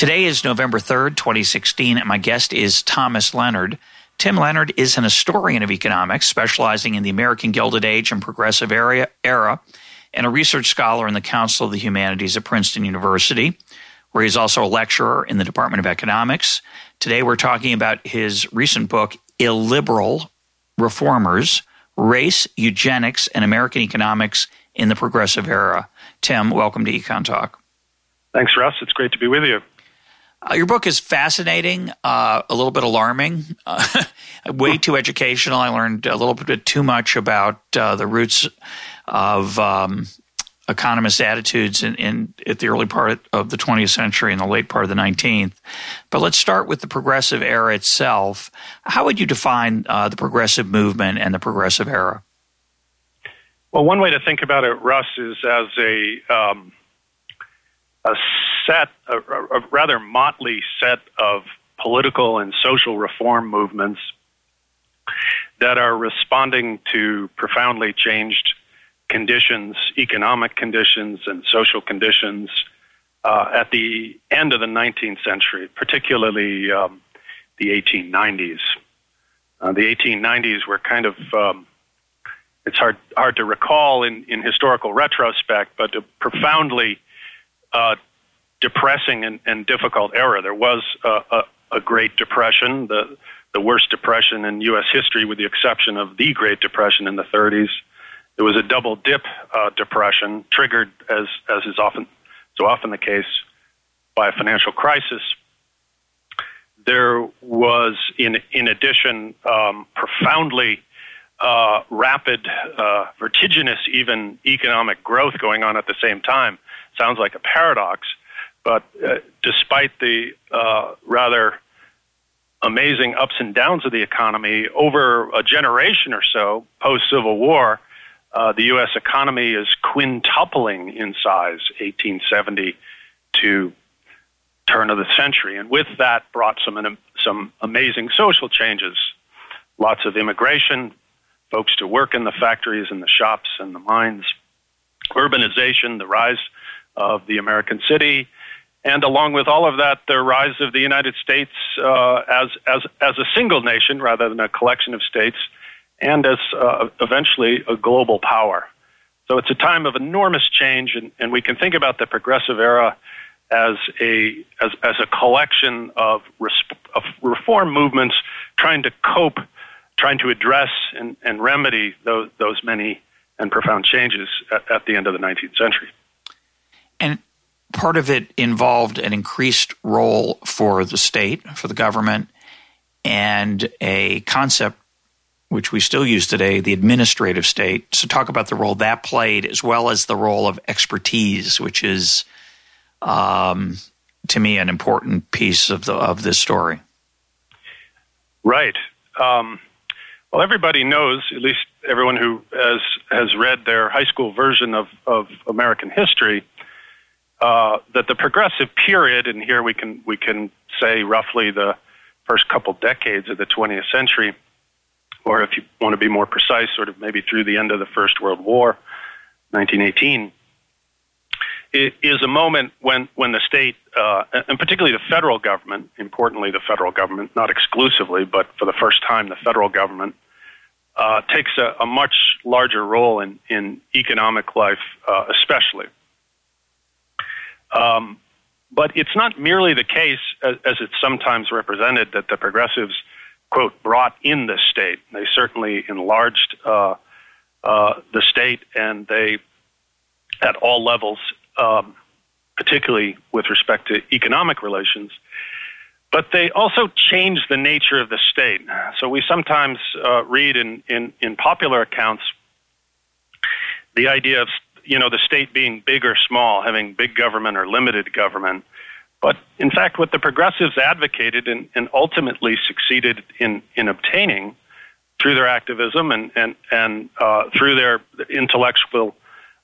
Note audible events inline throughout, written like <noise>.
Today is November 3rd, 2016, and my guest is Thomas Leonard. Tim Leonard is an historian of economics, specializing in the American Gilded Age and Progressive era, era and a research scholar in the Council of the Humanities at Princeton University, where he's also a lecturer in the Department of Economics. Today we're talking about his recent book, Illiberal Reformers Race, Eugenics, and American Economics in the Progressive Era. Tim, welcome to Econ Talk. Thanks, Russ. It's great to be with you. Uh, your book is fascinating, uh, a little bit alarming, uh, <laughs> way too educational. I learned a little bit too much about uh, the roots of um, economist attitudes in, in, at the early part of the 20th century and the late part of the 19th. But let's start with the progressive era itself. How would you define uh, the progressive movement and the progressive era? Well, one way to think about it, Russ, is as a um, a set, a, a rather motley set of political and social reform movements that are responding to profoundly changed conditions, economic conditions, and social conditions uh, at the end of the 19th century, particularly um, the 1890s. Uh, the 1890s were kind of um, it's hard hard to recall in, in historical retrospect, but a profoundly uh, depressing and, and, difficult era. There was a, a, Great Depression, the the worst depression in U.S. history, with the exception of the Great Depression in the 30s. It was a double dip uh, depression, triggered as as is often so often the case by a financial crisis. There was, in in addition, um, profoundly uh, rapid, uh, vertiginous, even economic growth going on at the same time. Sounds like a paradox, but uh, despite the uh, rather amazing ups and downs of the economy over a generation or so post Civil War, uh, the U.S. economy is quintupling in size, 1870 to turn of the century, and with that brought some some amazing social changes. Lots of immigration, folks to work in the factories and the shops and the mines, urbanization, the rise of the American city, and along with all of that, the rise of the United States uh, as as as a single nation rather than a collection of states, and as uh, eventually a global power. So it's a time of enormous change, and, and we can think about the progressive era as a as as a collection of, resp- of reform movements trying to cope trying to address and, and remedy those, those many and profound changes at, at the end of the 19th century. And part of it involved an increased role for the state, for the government, and a concept which we still use today, the administrative state. So, talk about the role that played, as well as the role of expertise, which is, um, to me, an important piece of the of this story. Right. Um, well, everybody knows, at least everyone who has has read their high school version of, of American history, uh, that the progressive period, and here we can we can say roughly the first couple decades of the 20th century, or if you want to be more precise, sort of maybe through the end of the First World War, 1918, is a moment when when the state, uh, and particularly the federal government, importantly the federal government, not exclusively, but for the first time, the federal government uh, takes a, a, much larger role in, in economic life, uh, especially. Um, but it's not merely the case, as, it's sometimes represented, that the progressives, quote, brought in the state. They certainly enlarged uh, uh the state, and they, at all levels, um, particularly with respect to economic relations, but they also change the nature of the state. So we sometimes uh, read in, in, in popular accounts the idea of you know the state being big or small, having big government or limited government. But in fact, what the progressives advocated and, and ultimately succeeded in, in obtaining through their activism and, and, and uh, through their intellectual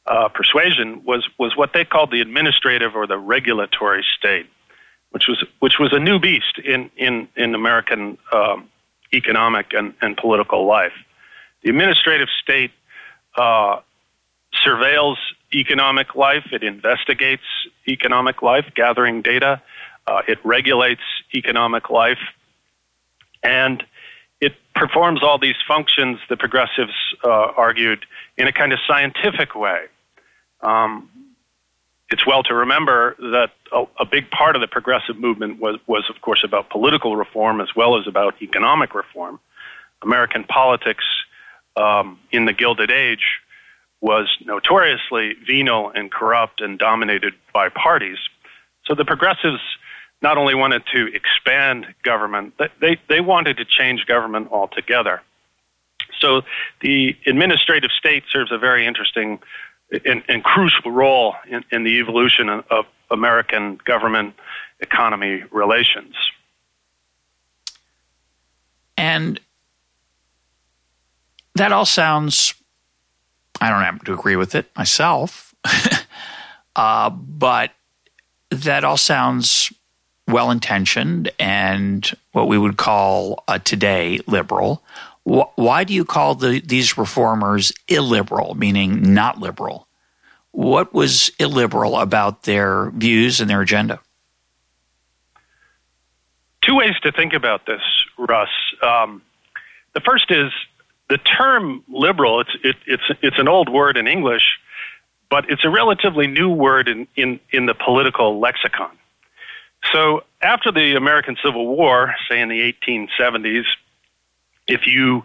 uh, persuasion was, was what they called the administrative or the regulatory state, which was, which was a new beast in, in, in American um, economic and, and political life. The administrative state uh, surveils economic life, it investigates economic life, gathering data, uh, it regulates economic life, and it performs all these functions, the progressives uh, argued, in a kind of scientific way. Um, it's well to remember that a, a, big part of the progressive movement was, was, of course, about political reform as well as about economic reform. American politics um, in the Gilded Age was notoriously venal and corrupt and dominated by parties. So the progressives not only wanted to expand government, they, they wanted to change government altogether. So the administrative state serves a very interesting and, and crucial role in, in the evolution of, American government economy relations. And that all sounds, I don't have to agree with it myself, <laughs> uh, but that all sounds well intentioned and what we would call today liberal. Why do you call the, these reformers illiberal, meaning not liberal? What was illiberal about their views and their agenda? Two ways to think about this, Russ. Um, the first is the term liberal. It's it, it's it's an old word in English, but it's a relatively new word in in, in the political lexicon. So after the American Civil War, say in the 1870s, if you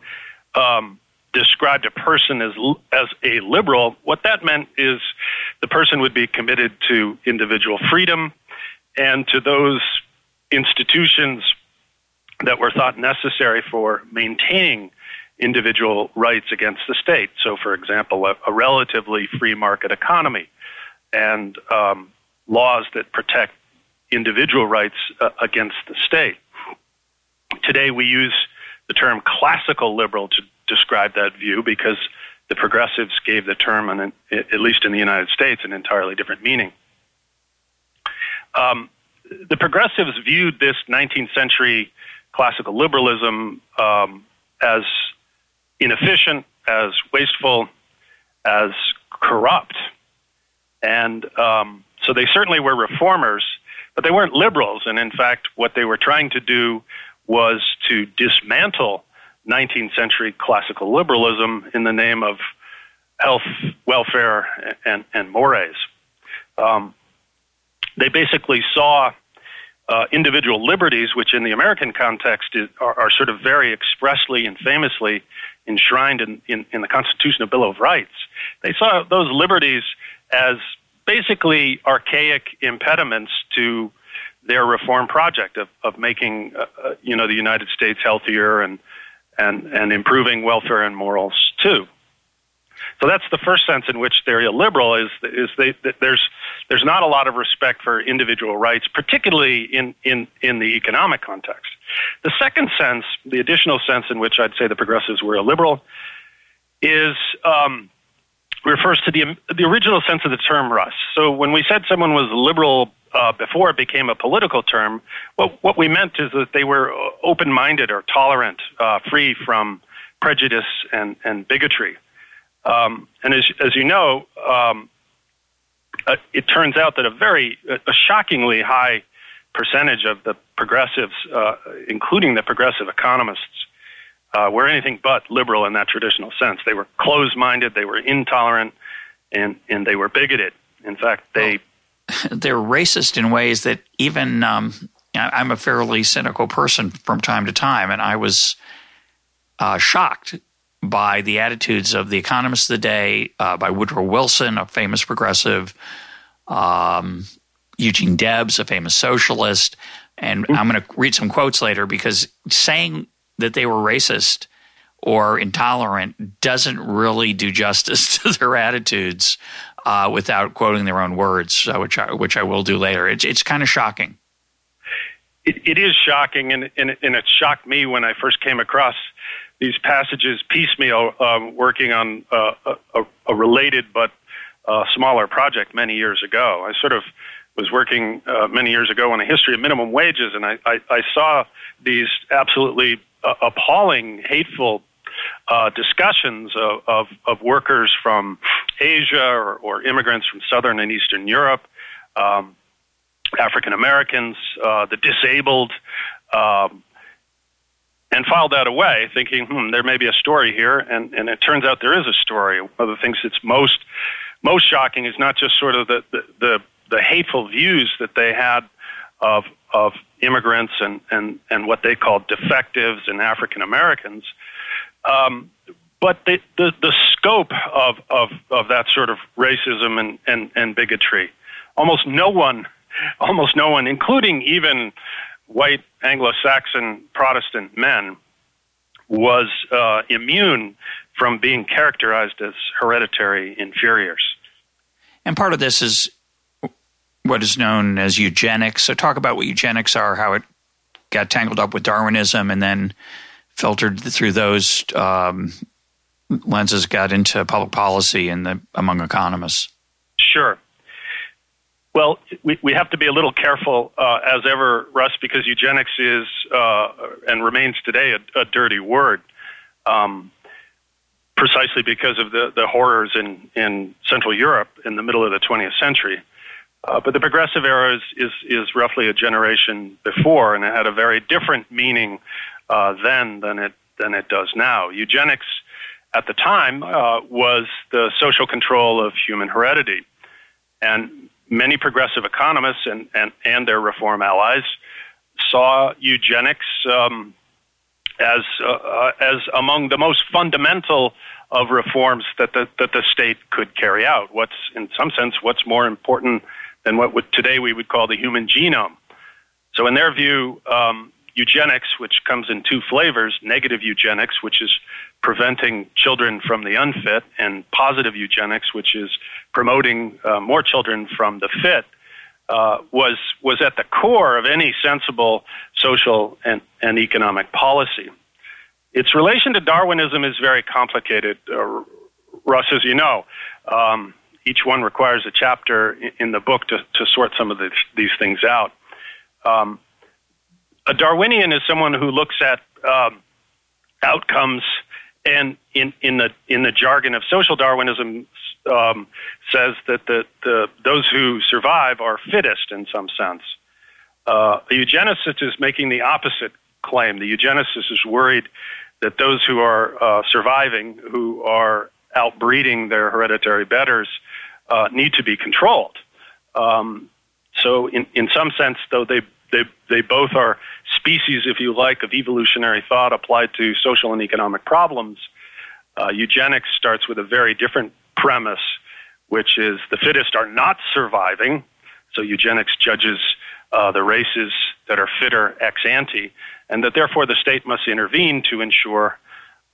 um, described a person as as a liberal, what that meant is the person would be committed to individual freedom and to those institutions that were thought necessary for maintaining individual rights against the state. So, for example, a, a relatively free market economy and um, laws that protect individual rights uh, against the state. Today, we use the term classical liberal to describe that view because the progressives gave the term, an, at least in the United States, an entirely different meaning. Um, the progressives viewed this 19th century classical liberalism um, as inefficient, as wasteful, as corrupt. And um, so they certainly were reformers, but they weren't liberals. And in fact, what they were trying to do was to dismantle 19th century classical liberalism in the name of health, welfare, and, and mores. Um, they basically saw uh, individual liberties, which in the American context is, are, are, sort of very expressly and famously enshrined in, in, in the Constitutional Bill of Rights. They saw those liberties as basically archaic impediments to their reform project of, of making uh, uh, you know the United States healthier and and and improving welfare and morals too. So that's the first sense in which they're illiberal is is they, there's there's not a lot of respect for individual rights, particularly in, in, in the economic context. The second sense, the additional sense in which I'd say the progressives were illiberal, is um, refers to the the original sense of the term Russ. So when we said someone was liberal uh, before it became a political term, what what we meant is that they were open minded or tolerant, uh, free from prejudice and and bigotry. Um, and as as you know, um, uh, it turns out that a very a shockingly high percentage of the progressives, uh, including the progressive economists, uh, were anything but liberal in that traditional sense. They were closed minded, they were intolerant, and, and they were bigoted. In fact, they. Well, <laughs> they're racist in ways that even. Um, I'm a fairly cynical person from time to time, and I was uh, shocked by the attitudes of the economists of the day, uh, by Woodrow Wilson, a famous progressive, um, Eugene Debs, a famous socialist. And I'm going to read some quotes later because saying that they were racist or intolerant doesn't really do justice <laughs> to their attitudes uh, without quoting their own words, uh, which I, which I will do later. It's it's kind of shocking. it, it is shocking, and, and, and it shocked me when I first came across these passages piecemeal, um, working on uh, a, a, related but uh, smaller project many years ago. I sort of was working uh, many years ago on a history of minimum wages, and I, I, I saw these absolutely uh, appalling, hateful uh, discussions of, of, of, workers from Asia or, or, immigrants from Southern and Eastern Europe, um, African Americans, uh, the disabled, um, and filed that away, thinking, hmm, there may be a story here. And, and it turns out there is a story. One of the things that's most most shocking is not just sort of the, the, the, the hateful views that they had of of immigrants and, and, and what they called defectives and African Americans, um, but the, the, the scope of, of, of that sort of racism and, and, and bigotry, almost no one, <laughs> almost no one, including even white Anglo-Saxon Protestant men, was uh, immune from being characterized as hereditary inferiors. And part of this is what is known as eugenics. So, talk about what eugenics are, how it got tangled up with Darwinism, and then filtered through those um, lenses, got into public policy and the, among economists. Sure. Well, we, we have to be a little careful uh, as ever, Russ, because eugenics is uh, and remains today a, a dirty word. Um, precisely because of the, the horrors in, in Central Europe in the middle of the 20th century. Uh, but the progressive era is, is, is roughly a generation before, and it had a very different meaning uh, then than it, than it does now. Eugenics at the time uh, was the social control of human heredity. And many progressive economists and, and, and their reform allies saw eugenics um, as, uh, uh, as among the most fundamental of reforms that the, that the state could carry out. What's, in some sense, what's more important than what would, today we would call the human genome. So, in their view, um, eugenics, which comes in two flavors negative eugenics, which is preventing children from the unfit, and positive eugenics, which is promoting uh, more children from the fit. Uh, was was at the core of any sensible social and, and economic policy. Its relation to Darwinism is very complicated, uh, Russ, as you know. Um, each one requires a chapter in the book to, to sort some of the, these things out. Um, a Darwinian is someone who looks at um, outcomes and in, in the in the jargon of social Darwinism um, says that the, the those who survive are fittest in some sense. Uh, a eugenicist is making the opposite claim. The eugenicist is worried that those who are uh, surviving, who are outbreeding their hereditary betters, uh, need to be controlled. Um, so, in, in some sense, though they, they, they both are species, if you like, of evolutionary thought applied to social and economic problems, uh, eugenics starts with a very different premise, which is the fittest are not surviving. So, eugenics judges uh, the races that are fitter ex ante, and that therefore the state must intervene to ensure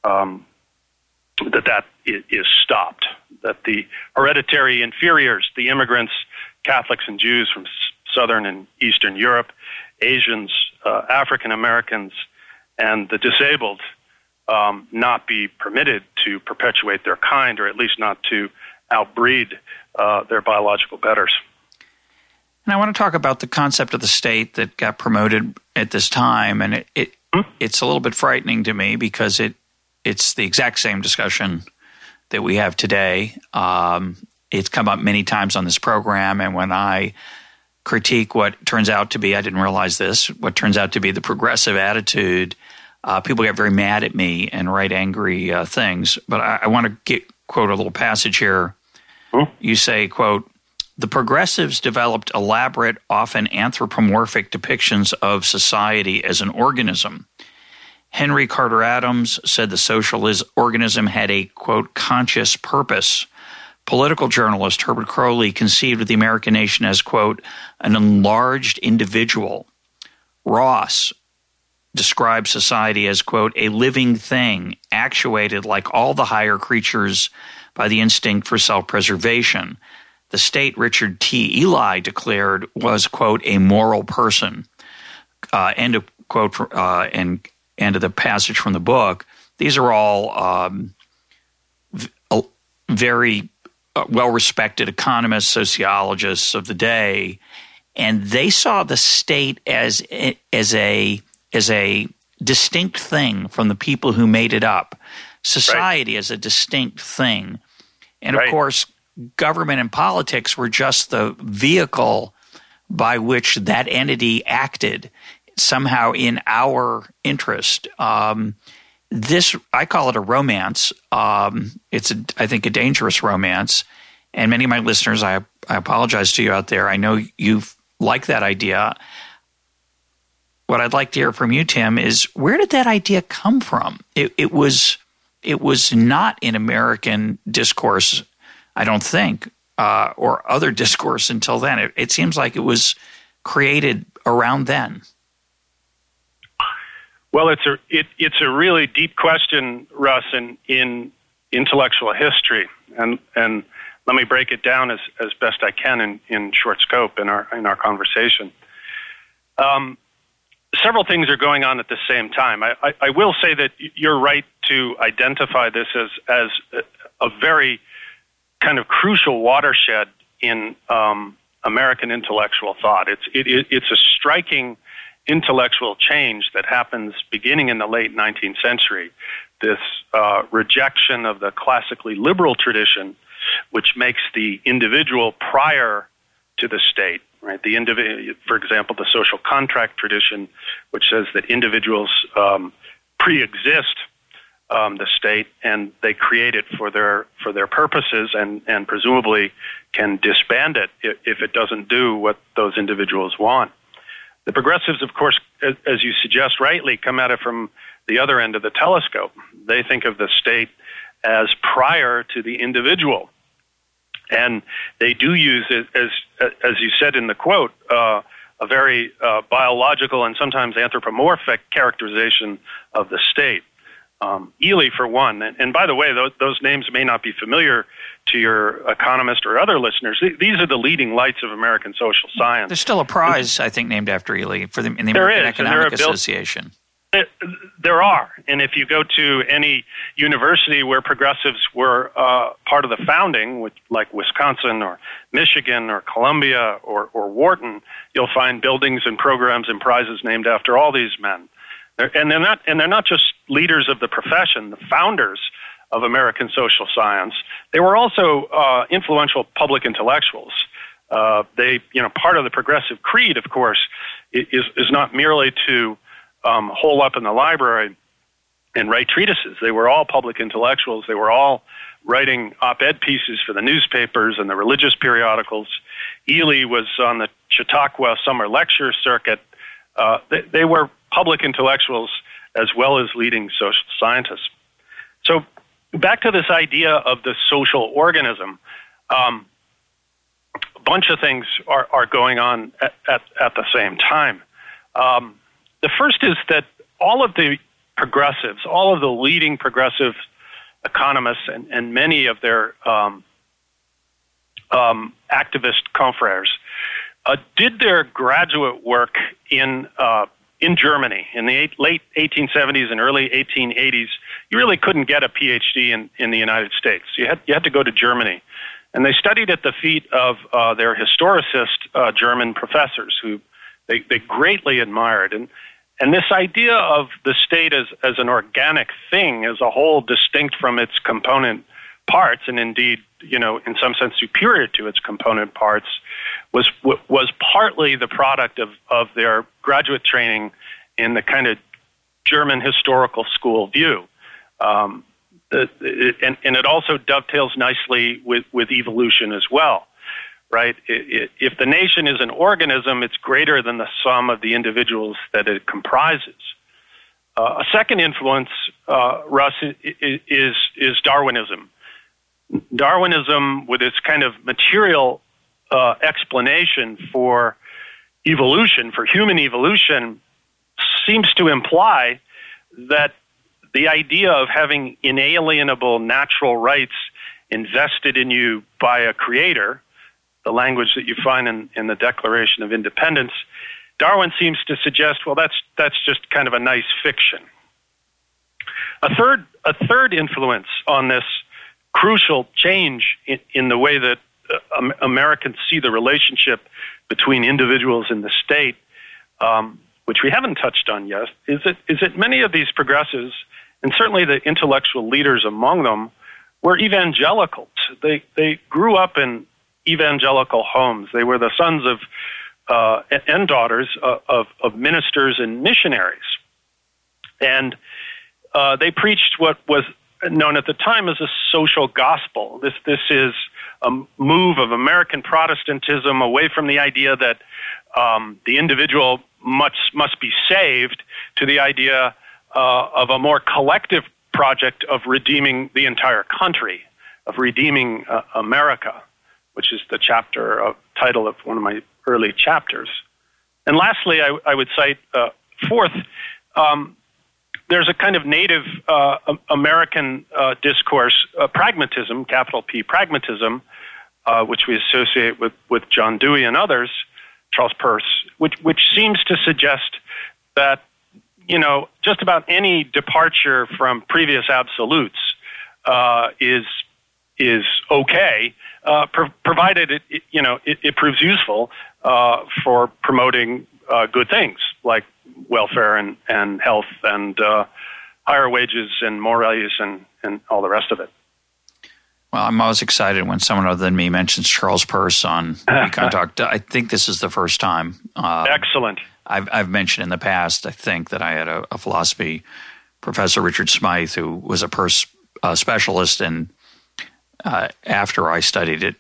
um, that that is stopped that the hereditary inferiors, the immigrants, Catholics and Jews from Southern and Eastern Europe, Asians, uh, African Americans, and the disabled um, not be permitted to perpetuate their kind, or at least not to outbreed uh, their biological betters. And I want to talk about the concept of the state that got promoted at this time, and it, it hmm? it's a little bit frightening to me because it it's the exact same discussion that we have today. Um, it's come up many times on this program, and when I critique what turns out to be, I didn't realize this, what turns out to be the progressive attitude, uh, people get very mad at me and write angry uh, things. But I, I want to get quote a little passage here. You say, quote, the progressives developed elaborate, often anthropomorphic depictions of society as an organism Henry Carter Adams said the socialist organism had a, quote, conscious purpose. Political journalist Herbert Croly conceived of the American nation as, quote, an enlarged individual. Ross described society as, quote, a living thing, actuated like all the higher creatures by the instinct for self preservation. The state Richard T. Ely declared was, quote, a moral person uh, end of quote uh, and end of the passage from the book. These are all um, v- very uh, well respected economists, sociologists of the day, and they saw the state as as a as a distinct thing from the people who made it up. Society right. as a distinct thing, and of right. course, government and politics were just the vehicle by which that entity acted somehow in our interest. Um, this I call it a romance. Um, it's a, I think a dangerous romance, and many of my listeners, I I apologize to you out there. I know you like that idea. What I'd like to hear from you, Tim, is where did that idea come from? It, it was it was not in American discourse, I don't think, uh, or other <laughs> discourse until then. It, it seems like it was created around then. Well, it's a it, it's a really deep question, Russ, in in intellectual history, and and let me break it down as as best I can in, in short scope in our in our conversation. Um, several things are going on at the same time. I, I, I will say that you're right to identify this as as a, very kind of crucial watershed in um, American intellectual thought. It's it, it, it's a striking intellectual change that happens beginning in the late 19th century. This uh, rejection of the classically liberal tradition, which makes the individual prior to the state. Right, the individual, for example, the social contract tradition, which says that individuals um, pre-exist um, the state and they create it for their for their purposes and and presumably can disband it if, if it doesn't do what those individuals want. The progressives, of course, as you suggest rightly, come at it from the other end of the telescope. They think of the state as prior to the individual. And they do use it as, as you said in the quote, uh, a very uh, biological and sometimes anthropomorphic characterization of the state. Um, Ely, for one, and, and by the way, those, those, names may not be familiar to your economist or other listeners. These are the leading lights of American social science. There's still a prize, I think, named after Ely for the, in the American is, Economic Association. there are, and if you go to any university where progressives were uh, part of the founding, which, like Wisconsin or Michigan or Columbia or, or Wharton, you'll find buildings and programs and prizes named after all these men. They're, and they're not, and they're not just leaders of the profession, the founders of American social science. They were also uh, influential public intellectuals. Uh, they, you know, part of the progressive creed, of course, is is not merely to um, hole up in the library and write treatises. They were all public intellectuals. They were all writing op-ed pieces for the newspapers and the religious periodicals. Ely was on the Chautauqua summer lecture circuit. Uh, they, they were public intellectuals as well as leading social scientists. So, back to this idea of the social organism. Um, a bunch of things are, are going on at, at, at the same time. Um, the first is that all of the progressives, all of the leading progressive economists, and, and many of their um, um, activist confreres uh, did their graduate work in uh, in Germany in the late 1870s and early 1880s, you really couldn't get a PhD in, in the United States. You had, you had to go to Germany. And they studied at the feet of uh, their historicist uh, German professors who they, they greatly admired. And, and this idea of the state as, as an organic thing, as a whole distinct from its component parts, and indeed, you know, in some sense superior to its component parts, was was partly the product of of their graduate training in the kind of German historical school view. Um, the, it, and, and it also dovetails nicely with, with evolution as well, right? It, it, if the nation is an organism, it's greater than the sum of the individuals that it comprises. Uh, a second influence, uh, Russ, is, is Darwinism. Darwinism, with its kind of material uh, explanation for evolution, for human evolution, seems to imply that the idea of having inalienable natural rights invested in you by a creator, the language that you find in, in the Declaration of Independence, Darwin seems to suggest, well, that's that's just kind of a nice fiction. A third a third influence on this crucial change in, in the way that uh, Americans see the relationship between individuals in the state, um, which we haven't touched on yet, is that is that many of these progressives, and certainly the intellectual leaders among them, were evangelicals. They they grew up in evangelical homes. They were the sons of uh, and daughters of, of, of, ministers and missionaries, and uh, they preached what was known at the time as a social gospel. This this is a move of American Protestantism away from the idea that um, the individual must must be saved to the idea uh, of a more collective project of redeeming the entire country, of redeeming uh, America, which is the chapter of title of one of my early chapters. And lastly, I, I would cite uh, fourth. Um, there's a kind of native uh, American uh, discourse, uh, pragmatism, capital P, pragmatism, uh, which we associate with, with John Dewey and others, Charles Peirce, which, which seems to suggest that, you know, just about any departure from previous absolutes uh, is, is okay, uh, pro- provided it, it, you know, it, it proves useful for promoting good things like welfare and, and health and uh, higher wages and more values and, and all the rest of it. Well, I'm always excited when someone other than me mentions Charles Peirce on Econ Talk. <laughs> I think this is the first time. Um, Excellent. I've, I've mentioned in the past, I think, that I had a, a philosophy professor, Richard Smythe, who was a Peirce uh, specialist. And uh, after I studied it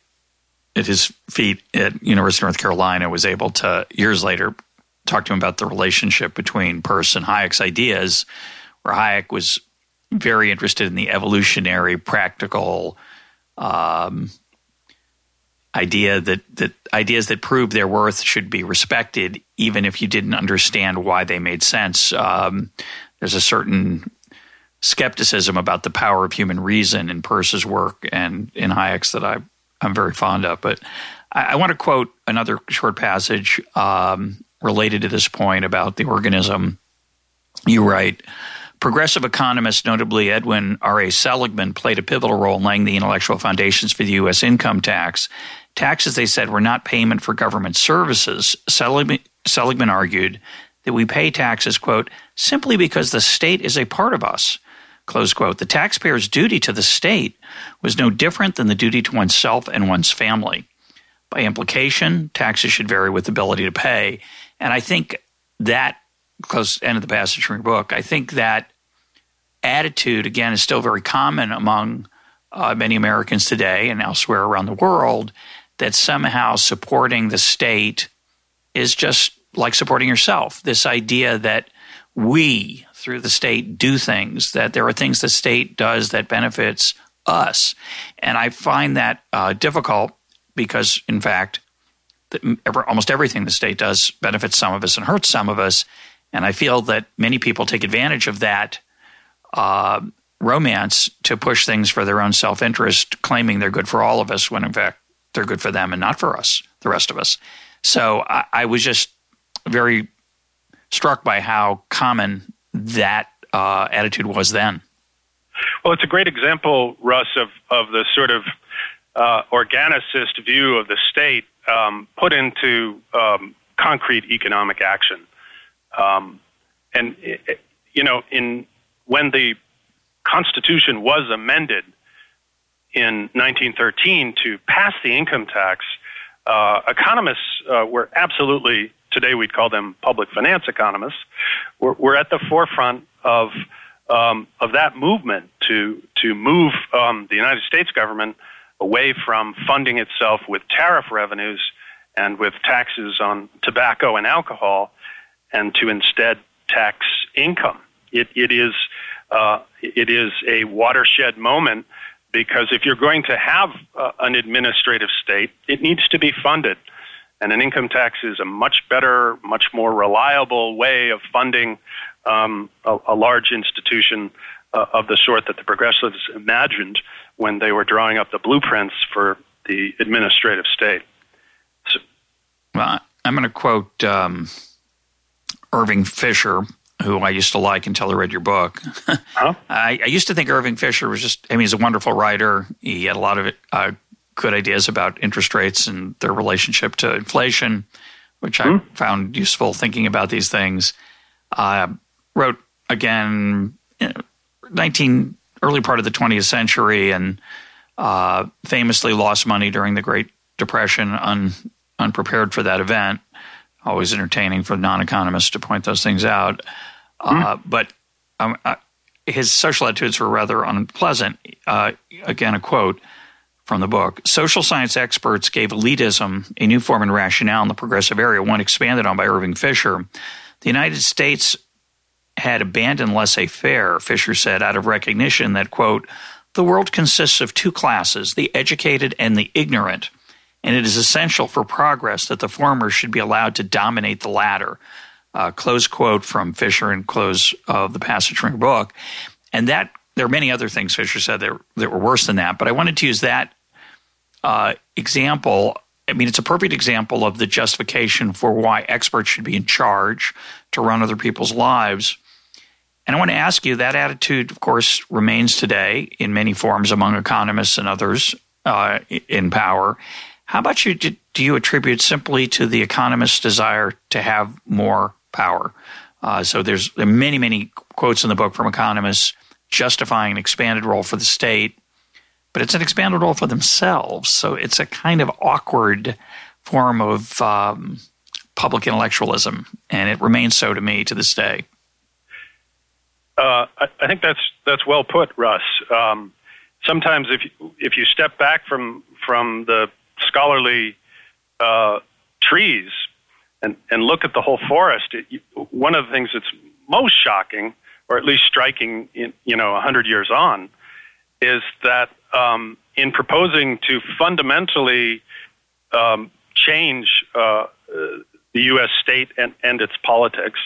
at his feet at University of North Carolina, was able to, years later, talked to him about the relationship between Peirce and Hayek's ideas, where Hayek was very interested in the evolutionary, practical um, idea that, that ideas that prove their worth should be respected, even if you didn't understand why they made sense. Um, there's a certain skepticism about the power of human reason in Peirce's work and in Hayek's that I, I'm very fond of. But I, I want to quote another short passage um, related to this point about the organism. You write, Progressive economists, notably Edwin R.A. Seligman, played a pivotal role in laying the intellectual foundations for the U.S. income tax. Taxes, they said, were not payment for government services. Seligman, Seligman argued that we pay taxes, quote, simply because the state is a part of us, close quote. The taxpayer's duty to the state was no different than the duty to oneself and one's family. By implication, taxes should vary with ability to pay. And I think that, close end of the passage from your book, I think that attitude, again, is still very common among uh, many Americans today and elsewhere around the world that somehow supporting the state is just like supporting yourself. This idea that we, through the state, do things, that there are things the state does that benefits us. And I find that uh, difficult because, in fact, almost everything the state does benefits some of us and hurts some of us. And I feel that many people take advantage of that uh, romance to push things for their own self interest, claiming they're good for all of us when in fact they're good for them and not for us, the rest of us. So I, I was just very struck by how common that uh, attitude was then. Well, it's a great example, Russ, of, of the sort of uh, organicist view of the state um, put into um, concrete economic action. Um, and you know, in when the Constitution was amended in 1913 to pass the income tax, uh, economists uh, were absolutely today we'd call them public finance economists. Were, were at the forefront of um, of that movement to to move um, the United States government away from funding itself with tariff revenues and with taxes on tobacco and alcohol, and to instead tax income. It, it is uh, it is a watershed moment because if you're going to have uh, an administrative state, it needs to be funded. And an income tax is a much better, much more reliable way of funding um, a, a, large institution uh, of the sort that the progressives imagined when they were drawing up the blueprints for the administrative state. So, well, I'm going to quote um, Irving Fisher, who I used to like until I read your book. <laughs> huh? I, I, used to think Irving Fisher was just, I mean, he's a wonderful writer. He had a lot of uh, good ideas about interest rates and their relationship to inflation, which hmm I found useful thinking about these things. Uh, wrote again, 19 early part of the 20th century, and uh, famously lost money during the Great Depression, un, unprepared for that event. Always entertaining for non-economists to point those things out, mm but um, uh, his social attitudes were rather unpleasant. Uh, again, a quote from the book. Social science experts gave elitism a new form and rationale in the progressive area, one expanded on by Irving Fisher. The United States had abandoned laissez faire, Fisher said, out of recognition that, quote, the world consists of two classes, the educated and the ignorant, and it is essential for progress that the former should be allowed to dominate the latter. Uh, close quote from Fisher and close of the passage from your book. And that there are many other things Fisher said that, that were worse than that, but I wanted to use that uh, example. I mean, it's a perfect example of the justification for why experts should be in charge to run other people's lives. And I want to ask you that attitude, of course, remains today in many forms among economists and others uh, in power. How about you? Do you attribute simply to the economist's desire to have more power? Uh, so there's there many, many quotes in the book from economists justifying an expanded role for the state but it's an expanded role for themselves. So it's a kind of awkward form of um, public intellectualism, and it remains so to me to this day. Uh, I, I, think that's that's well put, Russ. Um, sometimes if you, if you step back from from the scholarly uh, trees and and look at the whole forest, it, one of the things that's most shocking, or at least striking, in, you know, hundred years on, is that um, in proposing to fundamentally um, change uh, the U.S. state and, and, its politics,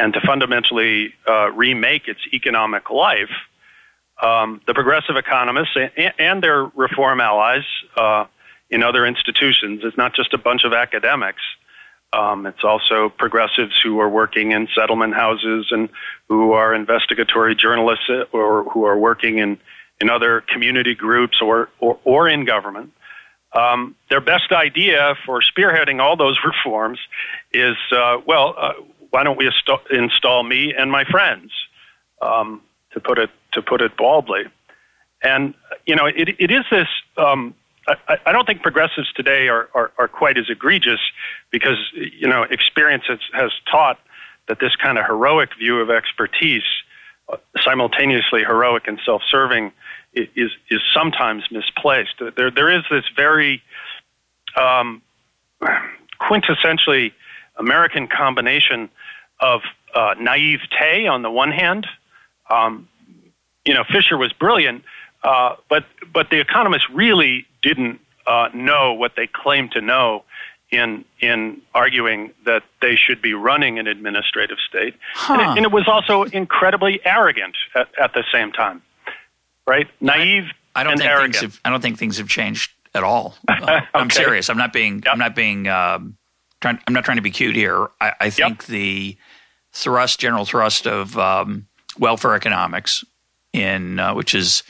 and to fundamentally uh, remake its economic life, um, the progressive economists and, and their reform allies uh, in other institutions, it's not just a bunch of academics. Um, it's also progressives who are working in settlement houses and who are investigatory journalists or who are working in in other community groups or, or, or in government. Um, their best idea for spearheading all those <laughs> reforms is, uh, well, uh, why don't we inst- install me and my friends, um, to put it to put it baldly, and you know it, it is this. Um, I, I, don't think progressives today are, are, are, quite as egregious because you know experience has, has taught that this kind of heroic view of expertise, uh, simultaneously heroic and self-serving, is is sometimes misplaced. There there is this very um, quintessentially American combination of uh, naivete on the one hand. Um, you know, Fisher was brilliant, uh, but but the economists really didn't uh, know what they claimed to know in in arguing that they should be running an administrative state, huh. and, it, and, it, was also incredibly arrogant at, at the same time right? Naive. I, I don't think arrogant. things have. I don't think things have changed at all. <laughs> Okay. I'm serious. I'm not being. Yep. I'm not being. Um, trying, I'm not trying to be cute here. I, I think yep. the thrust, general thrust of um, welfare economics, in uh, which is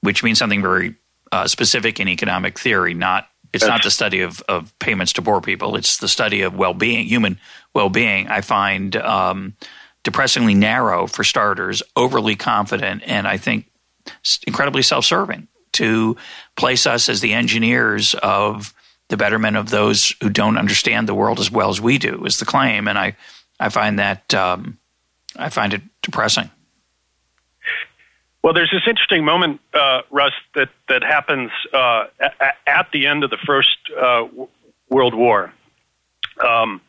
which means something very uh, specific in economic theory. Not it's not the study of, of payments to poor people. It's the study of well being, human well being. I find um, depressingly narrow for starters, overly confident, and I think incredibly self-serving to place us as the engineers of the betterment of those who don't understand the world as well as we do is the claim, and I I find that um, I find it depressing. Well, there's this interesting moment, uh, Russ, that that happens uh, at, at, the end of the First uh, World War, um,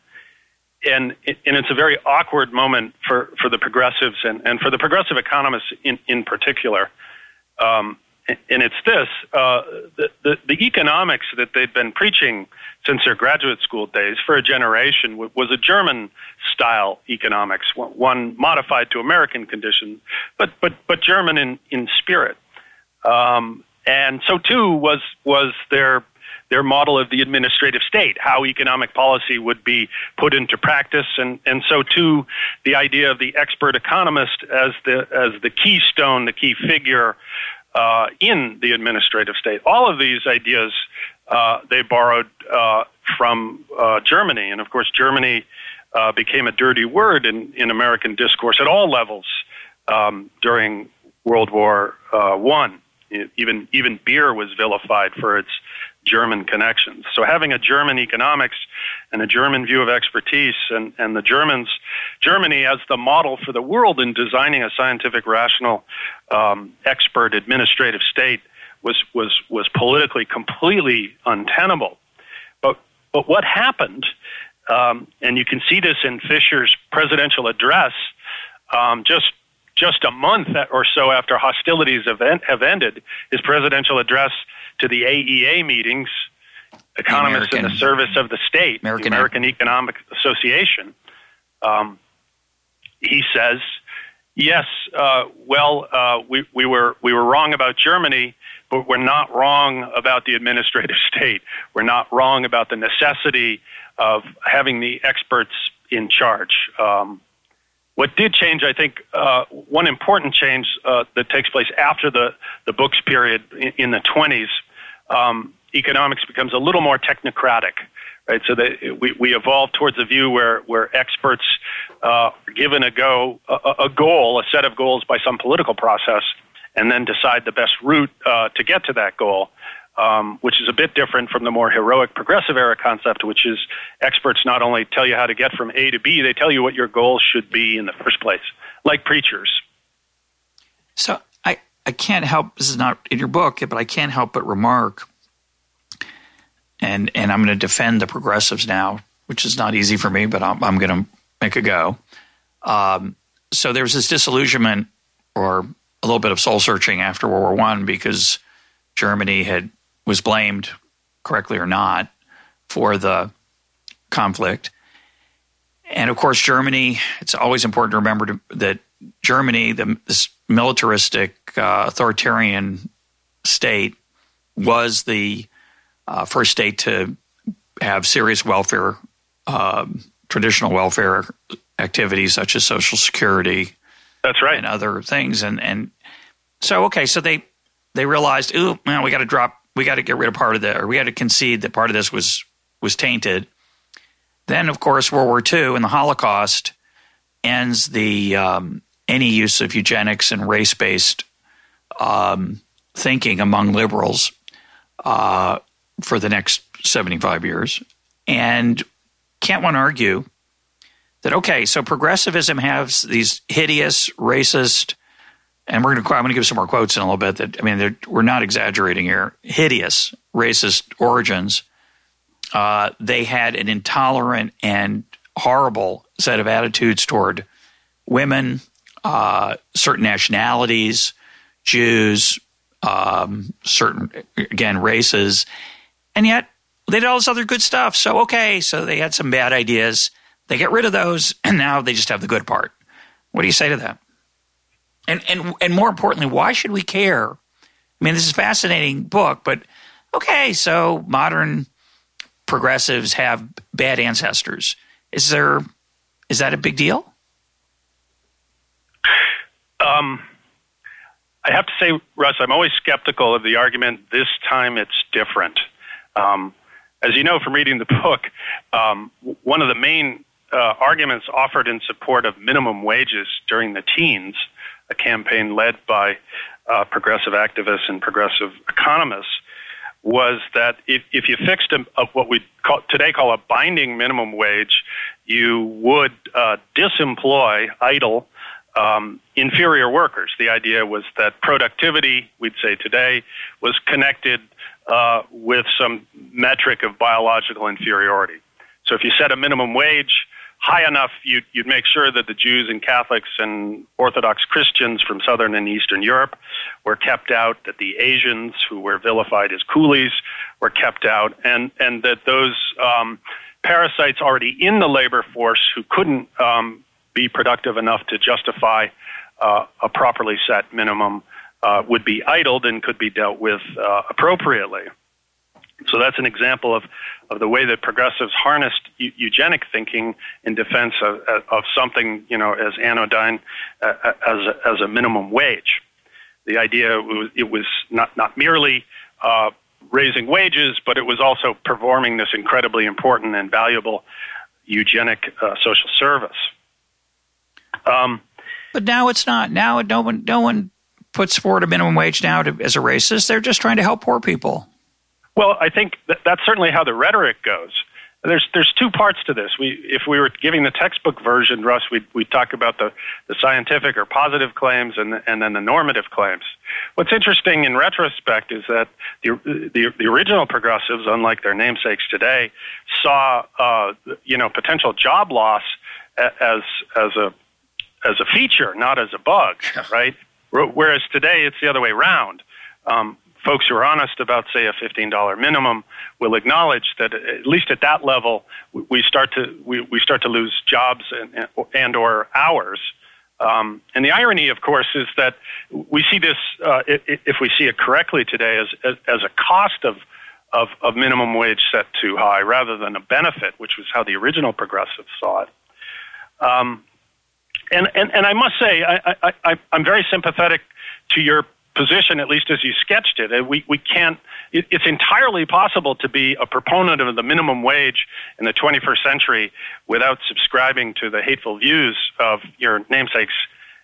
and and it's a very awkward moment for, for the progressives and, and for the progressive economists in in particular. Um, and it's this uh, the, the, the, economics that they've been preaching since their graduate school days for a generation was a German style economics, one modified to American conditions, but, but, but German in, in spirit. Um, and so too was was their their model of the administrative state, how economic policy would be put into practice, and, and so too the idea of the expert economist as the as the keystone, the key figure uh, in the administrative state. All of these ideas uh, they borrowed uh, from uh, Germany, and of course Germany uh, became a dirty word in, in American discourse at all levels um, during World War uh, One. Even even beer was vilified for its German connections. So having a German economics and a German view of expertise and, and the Germans, Germany as the model for the world in designing a scientific, rational, um, expert administrative state was, was, was politically completely untenable. But, but what happened, um, and you can see this in Fisher's presidential address, um, just just a month or so after hostilities have, have ended, his presidential address to the AEA meetings, economists American, in the service of the state, American, the American Economic Association, um, he says, yes, uh, well, uh, we, we, were, we were wrong about Germany, we're not wrong about the administrative <laughs> state. We're not wrong about the necessity of having the experts in charge. Um, what did change, I think, uh, one important change uh, that takes place after the, the books period in, in the 20s, um, economics becomes a little more technocratic, right? So we, we evolve towards a view where, where experts uh, are given a go, a, a, goal, a set of goals by some political process, and then decide the best route uh, to get to that goal um, which is a bit different from the more heroic progressive era concept, which is experts not only tell you how to get from A to B, they tell you what your goals should be in the first place, like preachers. So I, I can't help, this is not in your book, but I can't help but remark, and, and I'm going to defend the progressives now, which is not easy for me, but I'm, I'm going to make a go. Um, so there was this disillusionment or a little bit of soul searching after World War One because Germany had was blamed, correctly or not, for the conflict. And of course, Germany, it's always important to remember to, that Germany, the, this militaristic, uh, authoritarian state, was the uh, first state to have serious welfare, uh, traditional welfare activities such as Social Security. That's right. And other things. And, and so, okay, so they, they realized, ooh, man, we got to drop we got to get rid of part of that, or we got to concede that part of this was was tainted. Then, of course, World War II and the Holocaust ends the um, any use of eugenics and race based um, thinking among liberals uh, for the next seventy five years, and can't one argue that okay, so progressivism has these hideous, racist, and we're going to I'm going to give some more quotes in a little bit that I mean we're not exaggerating here hideous racist origins. Uh, they had an intolerant and horrible set of attitudes toward women uh, certain nationalities Jews um, certain again races and yet they did all this other good stuff. So okay so they had some bad ideas they get rid of those <clears throat> and now they just have the good part what do you say to that and and and more importantly, why should we care? I mean, this is a fascinating book, but okay, so modern progressives have bad ancestors. Is there is that a big deal? Um, I have to say, Russ, I'm always skeptical of the argument. This time, it's different. Um, as you know from reading the book, um, one of the main uh, arguments offered in support of minimum wages during the teens a campaign led by uh, progressive activists and progressive economists, was that if, if you fixed a, a, what we call, today call a binding minimum wage, you would uh, disemploy idle um, inferior workers. The idea was that productivity, we'd say today, was connected uh, with some metric of biological inferiority. So if you set a minimum wage high enough, you'd, you'd make sure that the Jews and Catholics and Orthodox Christians from Southern and Eastern Europe were kept out, that the Asians who were vilified as coolies were kept out, and, and that those um, parasites already in the labor force who couldn't um, be productive enough to justify uh, a properly set minimum uh, would be idled and could be dealt with uh, appropriately. So that's an example of, of the way that progressives harnessed eu- eugenic thinking in defense of, of something, you know, as anodyne uh, uh, as, a, as a minimum wage. The idea was, it was not, not merely uh, raising wages, but it was also performing this incredibly important and valuable eugenic uh, social service. Um, but now it's not. Now no one, no one puts forward a minimum wage now to, as a racist. They're just trying to help poor people. Well, I think that that's certainly how the rhetoric goes. There's there's two parts to this. We if we were giving the textbook version, Russ, we'd we talk about the, the scientific or positive claims and and then the normative claims. What's interesting in retrospect is that the the, the original progressives, unlike their namesakes today, saw uh, you know potential job loss as as a as a feature, not as a bug, <laughs> right? Whereas today it's the other way around. Um, folks who are honest about, say, a $15 minimum will acknowledge that at least at that level, we start to we, we start to lose jobs and and or hours. Um, and the irony, of course, is that we see this uh, if we see it correctly today as as, a cost of, of of minimum wage set too high rather than a benefit, which was how the original progressives saw it. Um, and, and and I must say, I, I, I I'm very sympathetic to your position, at least as you sketched it. We, we can't, it, it's entirely possible to be a proponent of the minimum wage in the 21st century without subscribing to the hateful views of your namesake's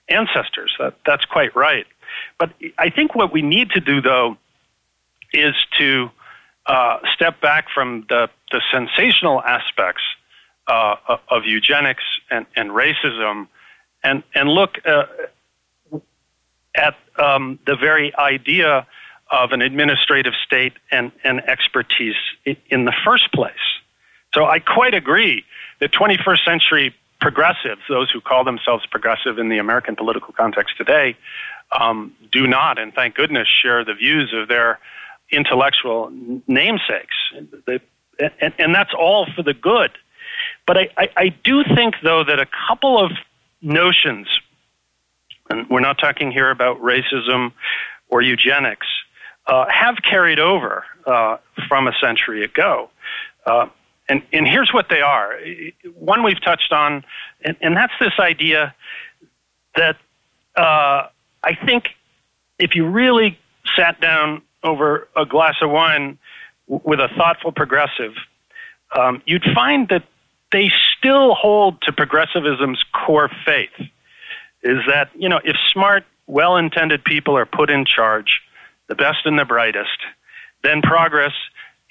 ancestors. That, that's quite right. But I think what we need to do, though, is to uh, step back from the, the sensational aspects uh, of eugenics and, and racism and, and look uh, at um, the very idea of an administrative state and, and expertise in the first place. So I quite agree that 21st century progressives, those who call themselves progressive in the American political context today, um, do not, and thank goodness, share the views of their intellectual namesakes. And, and that's all for the good. But I, I, I do think, though, that a couple of notions and we're not talking here about racism or eugenics, uh, have carried over uh, from a century ago. Uh, and, and here's what they are. One we've touched on, and, and that's this idea that uh, I think if you really sat down over a glass of wine with a thoughtful progressive, um, you'd find that they still hold to progressivism's core faith is that, you know, if smart, well intended people are put in charge, the best and the brightest, then progress,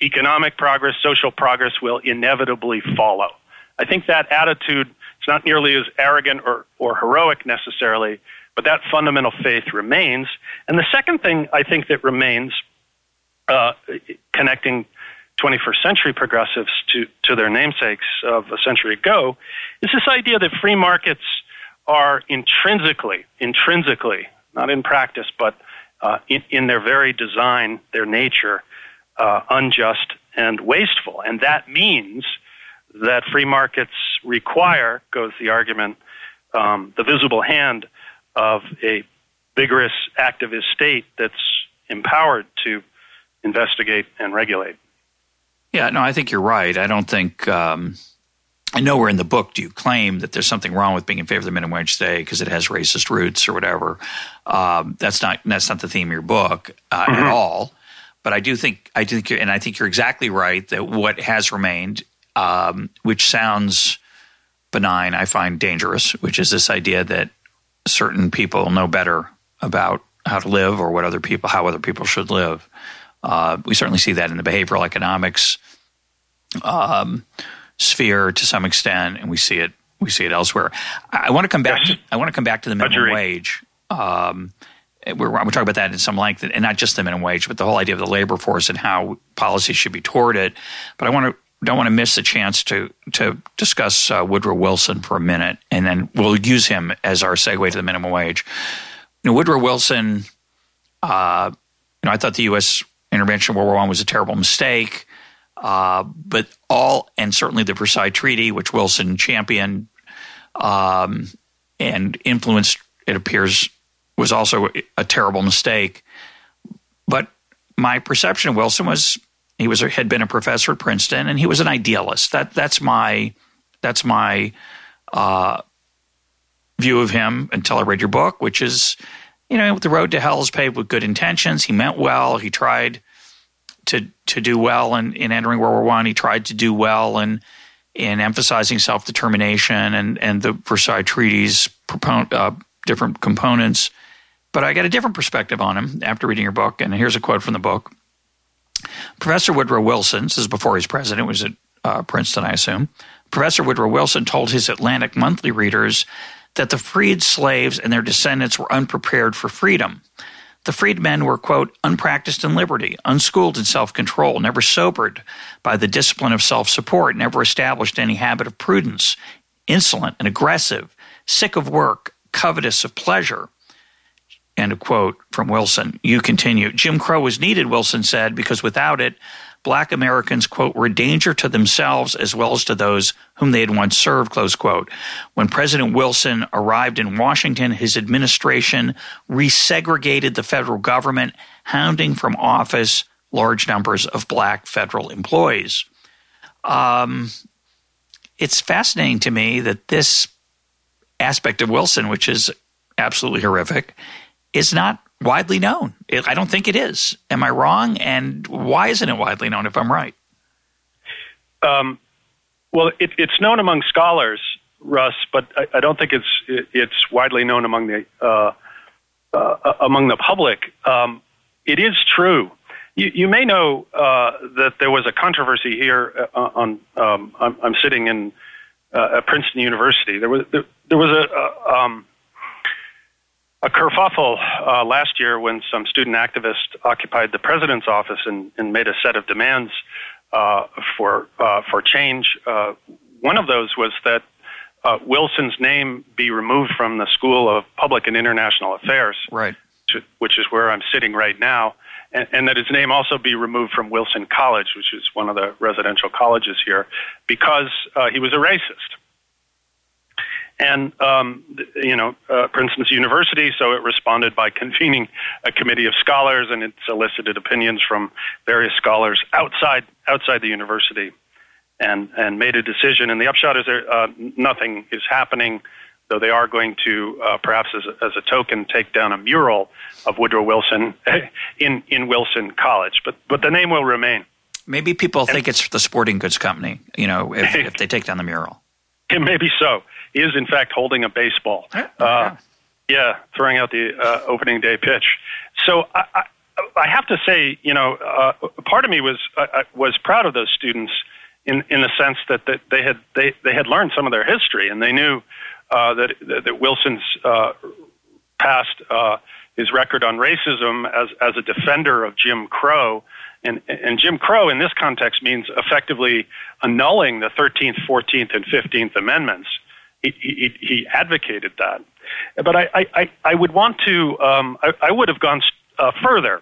economic progress, social progress will inevitably follow. I think that attitude is not nearly as arrogant or, or heroic necessarily, but that fundamental faith remains. And the second thing I think that remains, uh, connecting 21st century progressives to, to their namesakes of a century ago, is this idea that free markets are intrinsically, intrinsically, not in practice, but uh, in, in, their very design, their nature, uh, unjust and wasteful. And that means that free markets require, goes the argument, um, the visible hand of a vigorous activist state that's empowered to investigate and regulate. Yeah, no, I think you're right. I don't think um, and nowhere in the book do you claim that there's something wrong with being in favor of the minimum wage today because it has racist roots or whatever. Um, that's not that's not the theme of your book uh, mm-hmm. at all. But I do think I do think and I think you're exactly right that what has remained, um, which sounds benign, I find dangerous, which is this idea that certain people know better about how to live or what other people how other people should live. Uh, we certainly see that in the behavioral economics. Um, sphere to some extent, and we see it we see it elsewhere. I, want to come back. Yes. To, I want to come back to the minimum Agreed. wage. Um, we're, we're talking about that in some length, and not just the minimum wage, but the whole idea of the labor force and how policies should be toward it. But I want to don't want to miss the chance to to discuss uh, Woodrow Wilson for a minute, and then we'll use him as our segue to the minimum wage. You know, Woodrow Wilson. Uh, you know, I thought the U.S. intervention in World War One was a terrible mistake. Uh, but all, and certainly the Versailles Treaty, which Wilson championed um, and influenced, it appears, was also a terrible mistake. But my perception of Wilson was he was had been a professor at Princeton and he was an idealist. That that's my that's my uh, view of him until I read your book, which is you know the road to hell is paved with good intentions. He meant well. He tried to to do well in, in entering World War One. He tried to do well in in emphasizing self determination and and the Versailles treaties uh, different components. But I got a different perspective on him after reading your book. And here's a quote from the book. Professor Woodrow Wilson, this is before he's president, was at uh, Princeton, I assume. Professor Woodrow Wilson told his Atlantic Monthly readers that the freed slaves and their descendants were unprepared for freedom. The freedmen were, quote, unpracticed in liberty, unschooled in self control, never sobered by the discipline of self support, never established any habit of prudence, insolent and aggressive, sick of work, covetous of pleasure. End of quote from Wilson. You continue. Jim Crow was needed, Wilson said, because without it, black Americans, quote, were a danger to themselves as well as to those whom they had once served, close quote. When President Wilson arrived in Washington, his administration resegregated the federal government, hounding from office large numbers of black federal employees. Um, it's fascinating to me that this aspect of Wilson, which is absolutely horrific, is not widely known. I don't think it is. Am I wrong? And why isn't it widely known if I'm right? Um, well, it, it's known among scholars, Russ, but I, I don't think it's it, it's widely known among the uh, uh, among the public. Um, it is true. You, you may know uh, that there was a controversy here uh, on. Um, I'm, I'm, sitting in uh, at Princeton University. There was there, there was a, a kerfuffle uh, last year when some student activists occupied the president's office and, and made a set of demands uh, for uh, for change. Uh, one of those was that uh, Wilson's name be removed from the School of Public and International Affairs, right, which is where I'm sitting right now, and, and that his name also be removed from Wilson College, which is one of the residential colleges here, because uh, he was a racist and um, you know uh, Princeton's University. So it responded by convening a committee of scholars, and it solicited opinions from various scholars outside outside the university, and and made a decision. And the upshot is there uh, nothing is happening. Though they are going to, uh, perhaps as a, as a token, take down a mural of Woodrow Wilson <laughs> in, in Wilson College, but but the name will remain. Maybe people and, think it's the sporting goods company, you know, if, if they take down the mural. <laughs> Maybe so He is in fact holding a baseball. Oh, uh, yeah, throwing out the uh, opening day pitch. So I, I, I have to say, you know, uh, part of me was uh, was proud of those students in in the sense that, that they had they, they had learned some of their history and they knew uh, that that Wilson's uh, past uh, his record on racism as as a defender of Jim Crow. And, and Jim Crow in this context means effectively annulling the 13th, 14th, and 15th Amendments he, he, he advocated that. But I, I, I would want to, um, I, I would have gone uh, further.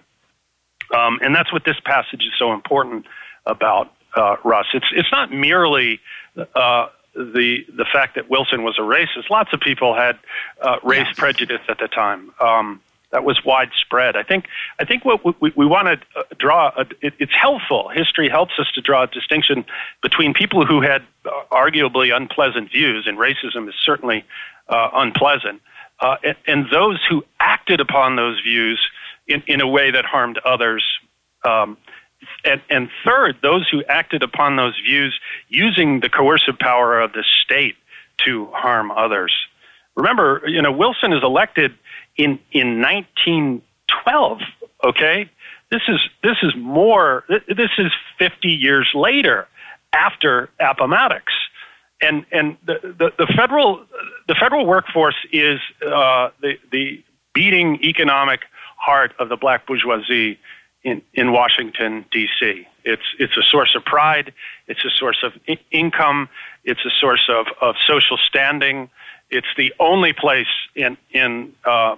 Um, and that's what this passage is so important about, uh, Russ. It's, it's not merely uh, the, the fact that Wilson was a racist. Lots of people had uh, race yes. prejudice at the time. Um, that was widespread. I think I think what we, we want to uh, draw a, it, it's helpful. History helps us to draw a distinction between people who had uh, arguably unpleasant views, and racism is certainly uh, unpleasant, uh, and, and, those who acted upon those views in, in a way that harmed others. Um, and, and third, those who acted upon those views using the coercive power of the state to harm others. Remember, you know, Wilson is elected in in 1912. Okay, this is this is more. This is 50 years later, after Appomattox, and and the the, the federal the federal workforce is uh, the the beating economic heart of the black bourgeoisie in, in Washington D.C. It's it's a source of pride. It's a source of I- income. It's a source of, of social standing. It's the only place in in uh,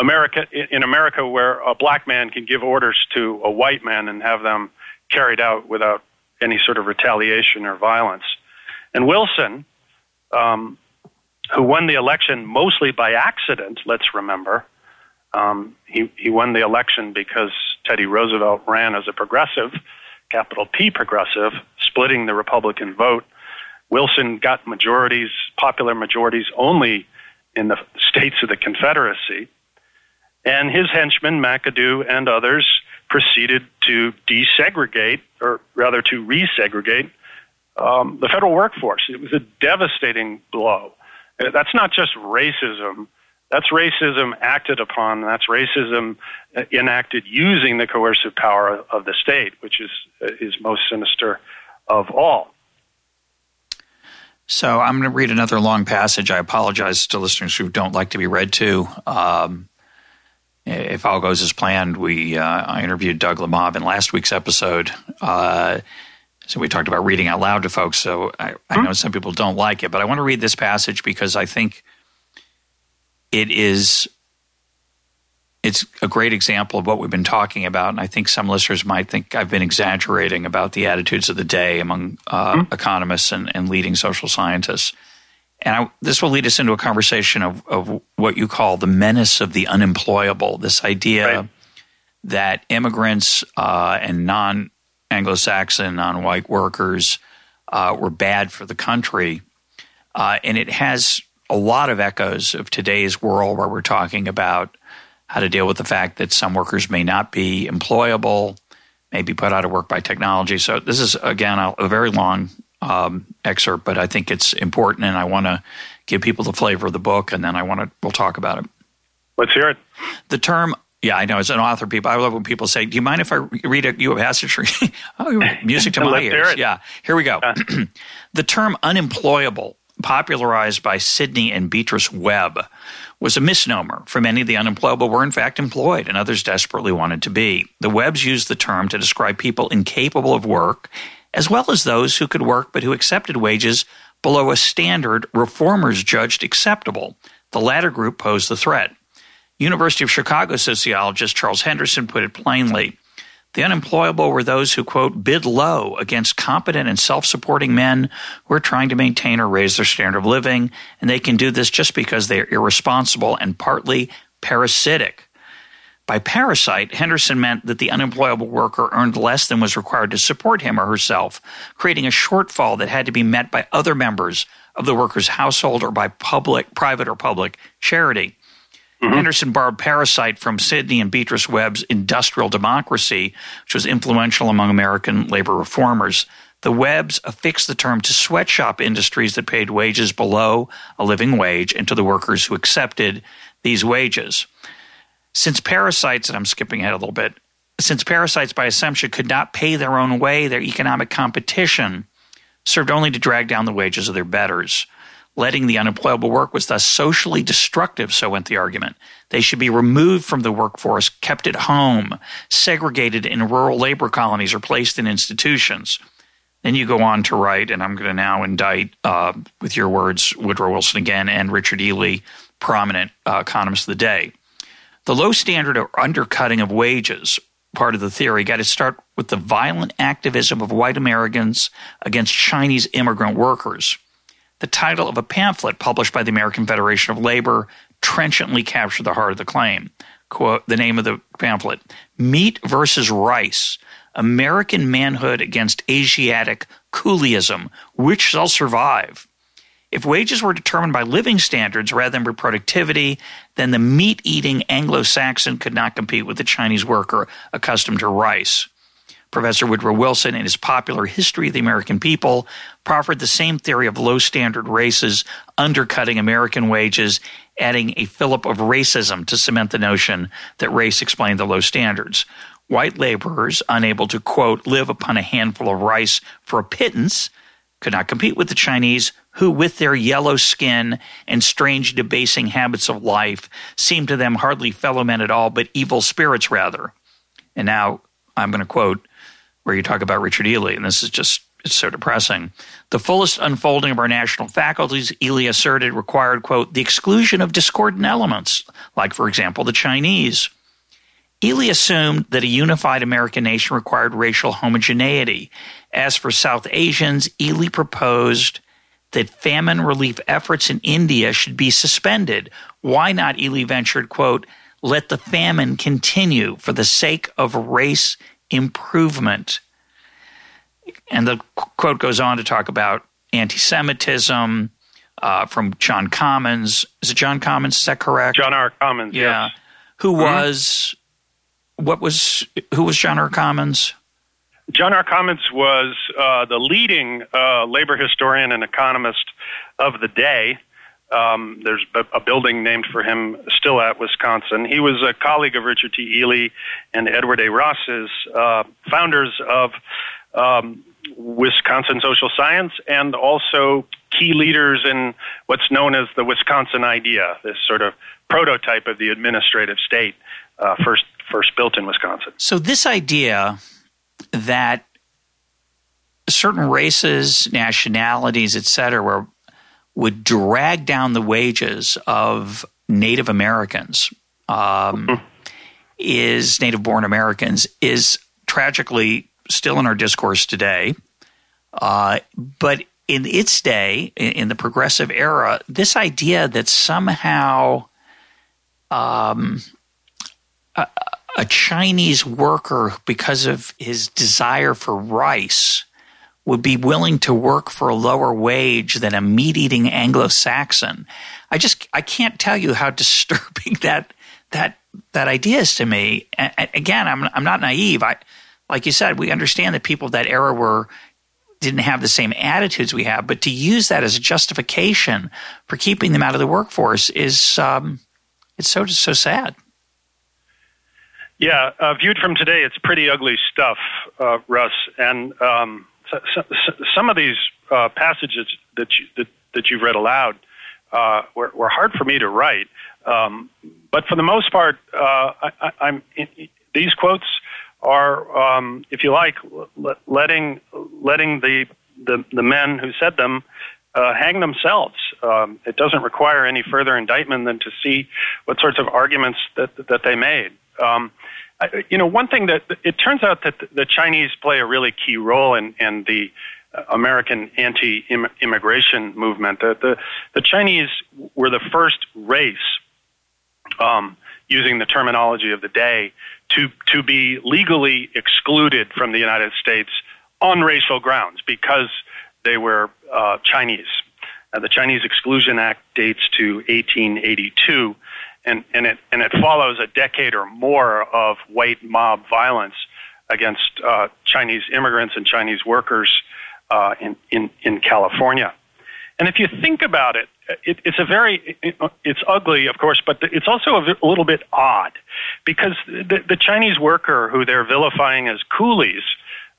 America in America where a black man can give orders to a white man and have them carried out without any sort of retaliation or violence. And Wilson, um, who won the election mostly by accident, let's remember. Um, he, he won the election because Teddy Roosevelt ran as a progressive, capital P progressive, splitting the Republican vote. Wilson got majorities, popular majorities, only in the states of the Confederacy. And his henchmen, McAdoo and others, proceeded to desegregate, or rather to resegregate, um, the federal workforce. It was a devastating blow. That's not just racism. That's racism acted upon. That's racism uh, enacted using the coercive power of the state, which is uh, is most sinister of all. So I'm going to read another long passage. I apologize to listeners who don't like to be read to. Um, if all goes as planned, we uh, I interviewed Doug Lemov in last week's episode. Uh, so we talked about reading out loud to folks. So I, I know some people don't like it, but I want to read this passage because I think it is it's a great example of what we've been talking about. And I think some listeners might think I've been exaggerating about the attitudes of the day among uh, mm-hmm. economists and, and, leading social scientists. And I, this will lead us into a conversation of, of, what you call the menace of the unemployable. This idea right. that immigrants uh, and non Anglo Saxon, non white workers uh, were bad for the country. Uh, and it has a lot of echoes of today's world where we're talking about how to deal with the fact that some workers may not be employable, may be put out of work by technology. So, this is, again, a, a very long um, excerpt, but I think it's important, and I want to give people the flavor of the book, and then I want to we'll talk about it. Let's hear it. The term yeah, I know. As an author, people, I love when people say, "Do you mind if I read a, <laughs> you a passage?" oh, music to <laughs> my ears. Yeah, here we go. <clears throat> the term "unemployable," popularized by Sidney and Beatrice Webb, was a misnomer. For many, of the unemployable were in fact employed, and others desperately wanted to be. The Webbs used the term to describe people incapable of work as well as those who could work but who accepted wages below a standard reformers judged acceptable. The latter group posed the threat. University of Chicago sociologist Charles Henderson put it plainly. The unemployable were those who, quote, bid low against competent and self supporting men who are trying to maintain or raise their standard of living, and they can do this just because they are irresponsible and partly parasitic. By parasite, Henderson meant that the unemployable worker earned less than was required to support him or herself, creating a shortfall that had to be met by other members of the worker's household or by public, private or public charity. Mm-hmm. Henderson borrowed parasite from Sidney and Beatrice Webb's Industrial Democracy, which was influential among American labor reformers. The Webbs affixed the term to sweatshop industries that paid wages below a living wage and to the workers who accepted these wages. Since parasites, and I'm skipping ahead a little bit, since parasites by assumption could not pay their own way, their economic competition served only to drag down the wages of their betters. Letting the unemployable work was thus socially destructive, so went the argument. They should be removed from the workforce, kept at home, segregated in rural labor colonies, or placed in institutions. Then you go on to write, and I'm going to now indict, uh, with your words, Woodrow Wilson again and Richard Ely, prominent uh, economists of the day. The low standard or undercutting of wages, part of the theory, got to start with the violent activism of white Americans against Chinese immigrant workers. The title of a pamphlet published by the American Federation of Labor trenchantly captured the heart of the claim. Quote, the name of the pamphlet Meat versus Rice American Manhood Against Asiatic Coolieism. Which shall survive? If wages were determined by living standards rather than by productivity, then the meat eating Anglo Saxon could not compete with the Chinese worker accustomed to rice. Professor Woodrow Wilson, in his popular History of the American People, proffered the same theory of low standard races undercutting American wages, adding a fillip of racism to cement the notion that race explained the low standards. White laborers, unable to, quote, live upon a handful of rice for a pittance, could not compete with the Chinese, who, with their yellow skin and strange debasing habits of life, seemed to them hardly fellow men at all, but evil spirits rather. And now I'm going to quote where you talk about Richard Ely, and this is just it's so depressing. The fullest unfolding of our national faculties, Ely asserted, required, quote, the exclusion of discordant elements, like, for example, the Chinese. Ely assumed that a unified American nation required racial homogeneity. As for South Asians, Ely proposed that famine relief efforts in India should be suspended. Why not, Ely ventured, quote, let the famine continue for the sake of race improvement. And the quote goes on to talk about anti Semitism uh, from John Commons. Is it John Commons? Is that correct? John R. Commons, yeah. Yes. Who mm-hmm. was, what was, who was John R. Commons? John R. Commons was uh, the leading uh, labor historian and economist of the day. Um, there's a, building named for him still at Wisconsin. He was a colleague of Richard T. Ely and Edward A. Ross's, uh, founders of um, Wisconsin social science and also key leaders in what's known as the Wisconsin idea, this sort of prototype of the administrative state uh, first first built in Wisconsin. So this idea that certain races, nationalities, etc., would drag down the wages of Native Americans, um, mm-hmm. is Native born Americans, is tragically still in our discourse today. Uh, but in its day, in, in, the progressive era, this idea that somehow um, a, a Chinese worker, because of his desire for rice, would be willing to work for a lower wage than a meat eating Anglo Saxon. I just I can't tell you how <laughs> disturbing that that that idea is to me. And again, I'm I'm not naive. I like you said, we understand that people of that era were didn't have the same attitudes we have, but to use that as a justification for keeping them out of the workforce is um, it's so so sad. Yeah, uh, viewed from today, it's pretty ugly stuff, uh, Russ. And um, so, so, some of these uh, passages that you that, that you've read aloud uh, were, were hard for me to write. Um, but for the most part, uh, I, am these quotes are, um, if you like, letting letting the, the the men who said them uh, hang themselves. Um, it doesn't require any further indictment than to see what sorts of arguments that that they made. Um, I, you know, one thing that it turns out that the Chinese play a really key role in, in the uh, American anti-immigration movement. The, the, the Chinese were the first race, um, using the terminology of the day, to to be legally excluded from the United States on racial grounds because they were uh, Chinese. Uh, the Chinese Exclusion Act dates to 1882 and, and it and it follows a decade or more of white mob violence against uh, Chinese immigrants and Chinese workers uh, in, in in California. And if you think about it, it it's a very it, it's ugly, of course, but it's also a, a little bit odd because the, the Chinese worker who they're vilifying as coolies.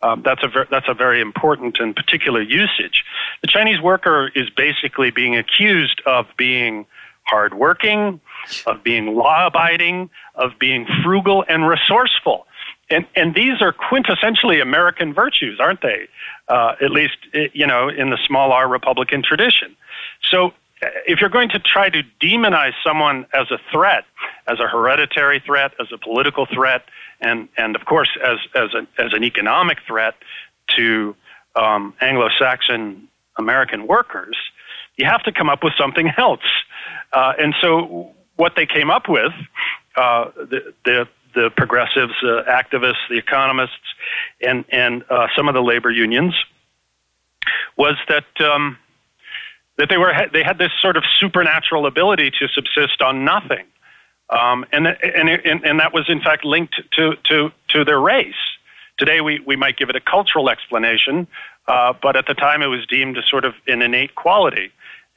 Um, that's a ver- that's a very important and particular usage. The Chinese worker is basically being accused of being hardworking, of being law abiding, of being frugal and resourceful. And, and these are quintessentially American virtues, aren't they? Uh, at least, eh, you know, in the small r Republican tradition. So eh, if you're going to try to demonize someone as a threat, as a hereditary threat, as a political threat, and, and of course as, as, a, as an economic threat to um, Anglo Saxon American workers, you have to come up with something else. Uh, and so what they came up with, uh, the, the, the progressives, uh, activists, the economists, and, and uh, some of the labor unions, was that um, that they were they had this sort of supernatural ability to subsist on nothing, um, and, and and and that was in fact linked to to to their race. Today we we might give it a cultural explanation, uh, but at the time it was deemed a sort of an innate quality.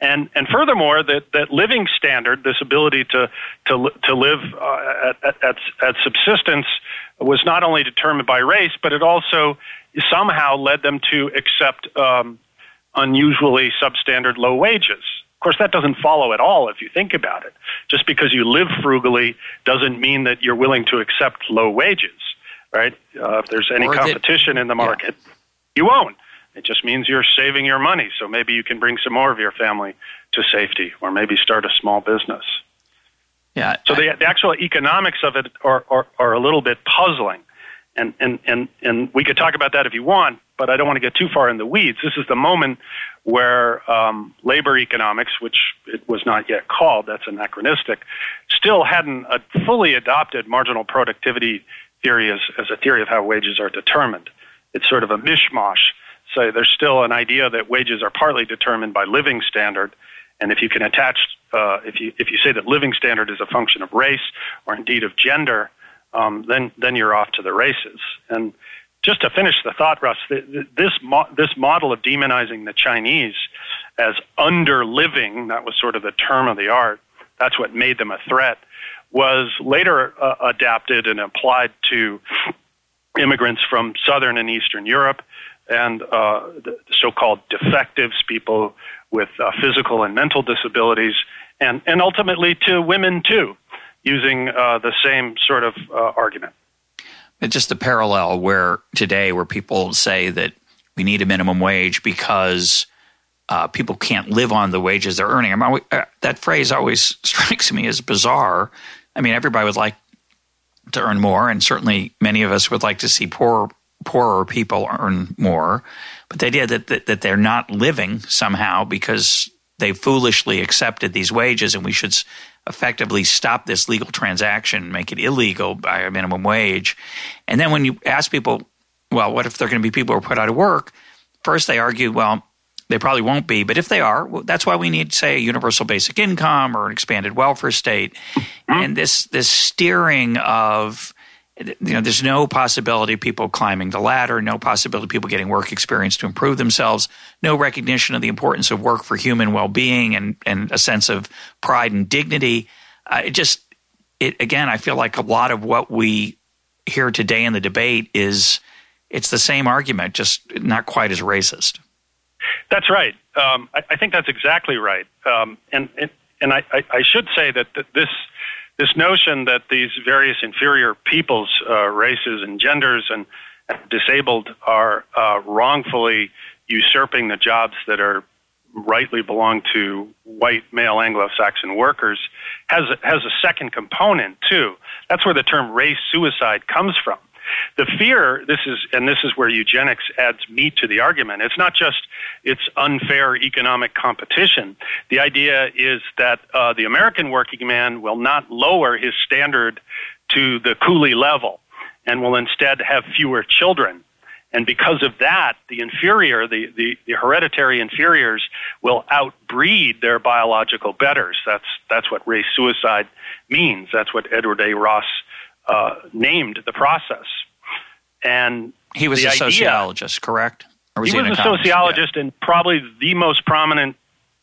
And, and furthermore, that, that living standard, this ability to, to, to live uh, at, at, at subsistence, was not only determined by race, but it also somehow led them to accept um, unusually substandard low wages. Of course, that doesn't follow at all if you think about it. Just because you live frugally doesn't mean that you're willing to accept low wages, right? Uh, if there's any or competition in the market, yeah. you won't. It just means you're saving your money, so maybe you can bring some more of your family to safety, or maybe start a small business. Yeah. So the, the actual economics of it are, are, are a little bit puzzling, and, and, and, and we could talk about that if you want. but I don't want to get too far in the weeds. This is the moment where um, labor economics, which it was not yet called, that's anachronistic, still hadn't a fully adopted marginal productivity theory as, as a theory of how wages are determined. It's sort of a mishmash. So there's still an idea that wages are partly determined by living standard, and if you can attach, uh, if you if you say that living standard is a function of race or indeed of gender, um, then then you're off to the races. And just to finish the thought, Russ, this mo- this model of demonizing the Chinese as under living, that was sort of the term of the art. That's what made them a threat. Was later uh, adapted and applied to immigrants from southern and eastern Europe and uh, the so-called defectives, people with uh, physical and mental disabilities, and and ultimately to women too, using uh, the same sort of uh, argument. It's just the parallel where today, where people say that we need a minimum wage because uh, people can't live on the wages they're earning. I mean, uh, that phrase always <laughs> strikes me as bizarre. I mean, everybody would like to earn more, and certainly many of us would like to see poor, poorer people earn more. But the idea that, that, that they're not living somehow because they foolishly accepted these wages, and we should effectively stop this legal transaction, make it illegal by a minimum wage. And then when you ask people, well, what if there are going to be people who are put out of work? First, they argue, well, they probably won't be, but if they are, well, that's why we need, say, a universal basic income or an expanded welfare state. And this this steering of you know, there's no possibility of people climbing the ladder, no possibility of people getting work experience to improve themselves, no recognition of the importance of work for human well-being and, and a sense of pride and dignity. Uh, it just, it again, I feel like a lot of what we hear today in the debate is it's the same argument, just not quite as racist. That's right. Um, I, I, think that's exactly right. Um, and and, and I, I, should say that this this notion that these various inferior peoples, uh, races, and genders and, disabled are uh, wrongfully usurping the jobs that are rightly belong to white male Anglo-Saxon workers has has a second component too. That's where the term race suicide comes from. The fear, this is, and this is where eugenics adds meat to the argument. It's not just it's unfair economic competition. The idea is that uh, the American working man will not lower his standard to the coolie level and will instead have fewer children. And because of that, the inferior, the, the, the, hereditary inferiors will outbreed their biological betters. That's, that's what race suicide means. That's what Edward A. Ross uh, named the process. And he was a idea, sociologist, correct? Was he, he was a sociologist yeah. and probably the most prominent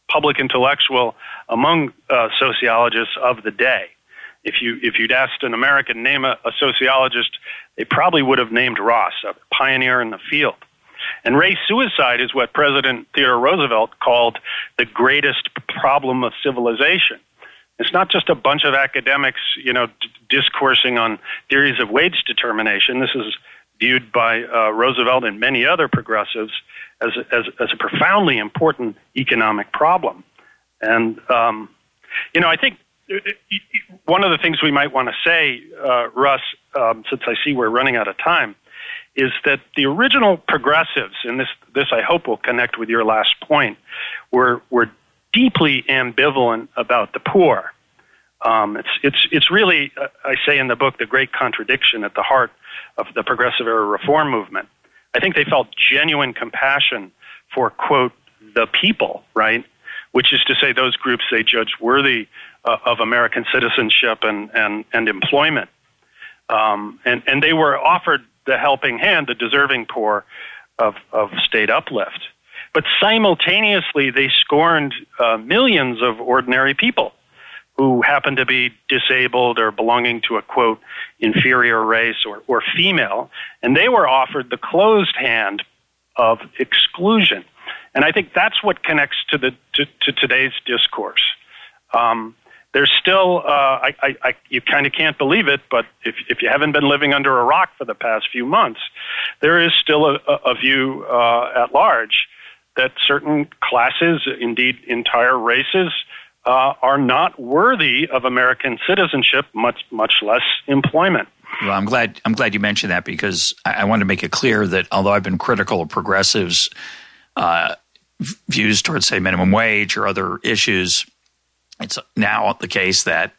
public intellectual among uh, sociologists of the day. If you if you'd asked an American name a, a sociologist, they probably would have named Ross, a pioneer in the field. And race suicide is what President Theodore Roosevelt called the greatest problem of civilization. It's not just a bunch of academics, you know, d- discoursing on theories of wage determination. This is viewed by uh, Roosevelt and many other progressives as as, as a profoundly important economic problem. And um, you know, I think uh, one of the things we might want to say, uh, Russ, um, since I see we're running out of time, is that the original progressives, and this this I hope will connect with your last point, were were deeply ambivalent about the poor. Um, it's it's it's really uh, I say in the book the great contradiction at the heart of the progressive era reform movement. I think they felt genuine compassion for quote the people, right? Which is to say those groups they judged worthy uh, of American citizenship and and and employment, um, and and they were offered the helping hand, the deserving poor of of state uplift. But simultaneously, they scorned uh, millions of ordinary people who happened to be disabled or belonging to a quote inferior race or, or female, and they were offered the closed hand of exclusion. And I think that's what connects to the to, to today's discourse. Um, there's still, uh, I, I, I, you kind of can't believe it, but if, if you haven't been living under a rock for the past few months, there is still a, a view uh, at large that certain classes, indeed entire races, uh, are not worthy of American citizenship, much much less employment. Well, I'm glad I'm glad you mentioned that because I, I want to make it clear that although I've been critical of progressives' uh, views towards say minimum wage or other issues, it's now the case that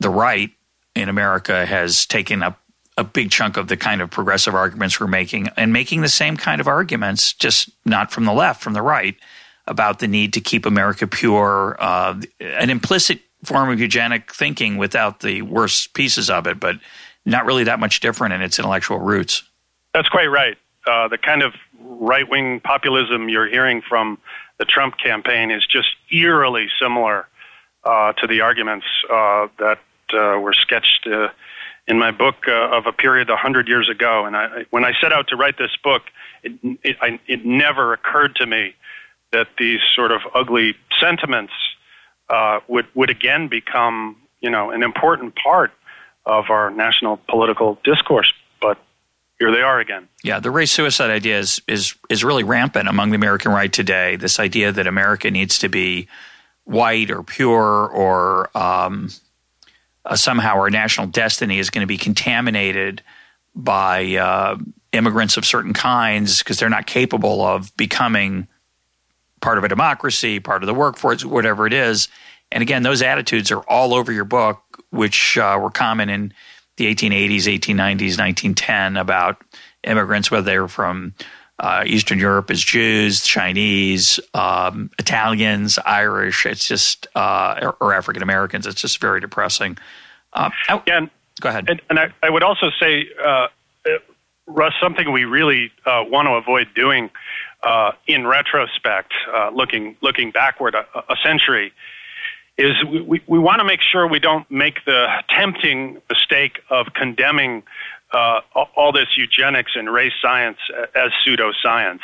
the right in America has taken up a big chunk of the kind of progressive arguments we're making and making the same kind of arguments, just not from the left, from the right, about the need to keep America pure, uh, an implicit form of eugenic thinking without the worst pieces of it, but not really that much different in its intellectual roots. That's quite right. Uh, the kind of right wing populism you're hearing from the Trump campaign is just eerily similar uh, to the arguments uh, that uh, were sketched uh, in my book uh, of a period 100 years ago. And I, when I set out to write this book, it, it, I, it never occurred to me that these sort of ugly sentiments uh, would would again become you know an important part of our national political discourse. But here they are again. Yeah, the race suicide idea is is is really rampant among the American right today. This idea that America needs to be white or pure or um, uh, somehow our national destiny is going to be contaminated by uh, immigrants of certain kinds because they're not capable of becoming part of a democracy, part of the workforce, whatever it is. And again, those attitudes are all over your book, which uh, were common in the 1880s, 1890s, 1910 about immigrants, whether they were from uh, Eastern Europe is Jews, Chinese, um, Italians, Irish. It's just uh, or, or African Americans. It's just very depressing. Uh, I, yeah, and, go ahead. And, and I, I, would also say, uh, Russ, something we really uh, want to avoid doing uh, in retrospect, looking looking backward a, a century, is we, we, we want to make sure we don't make the tempting mistake of condemning uh, all this eugenics and race science as pseudoscience.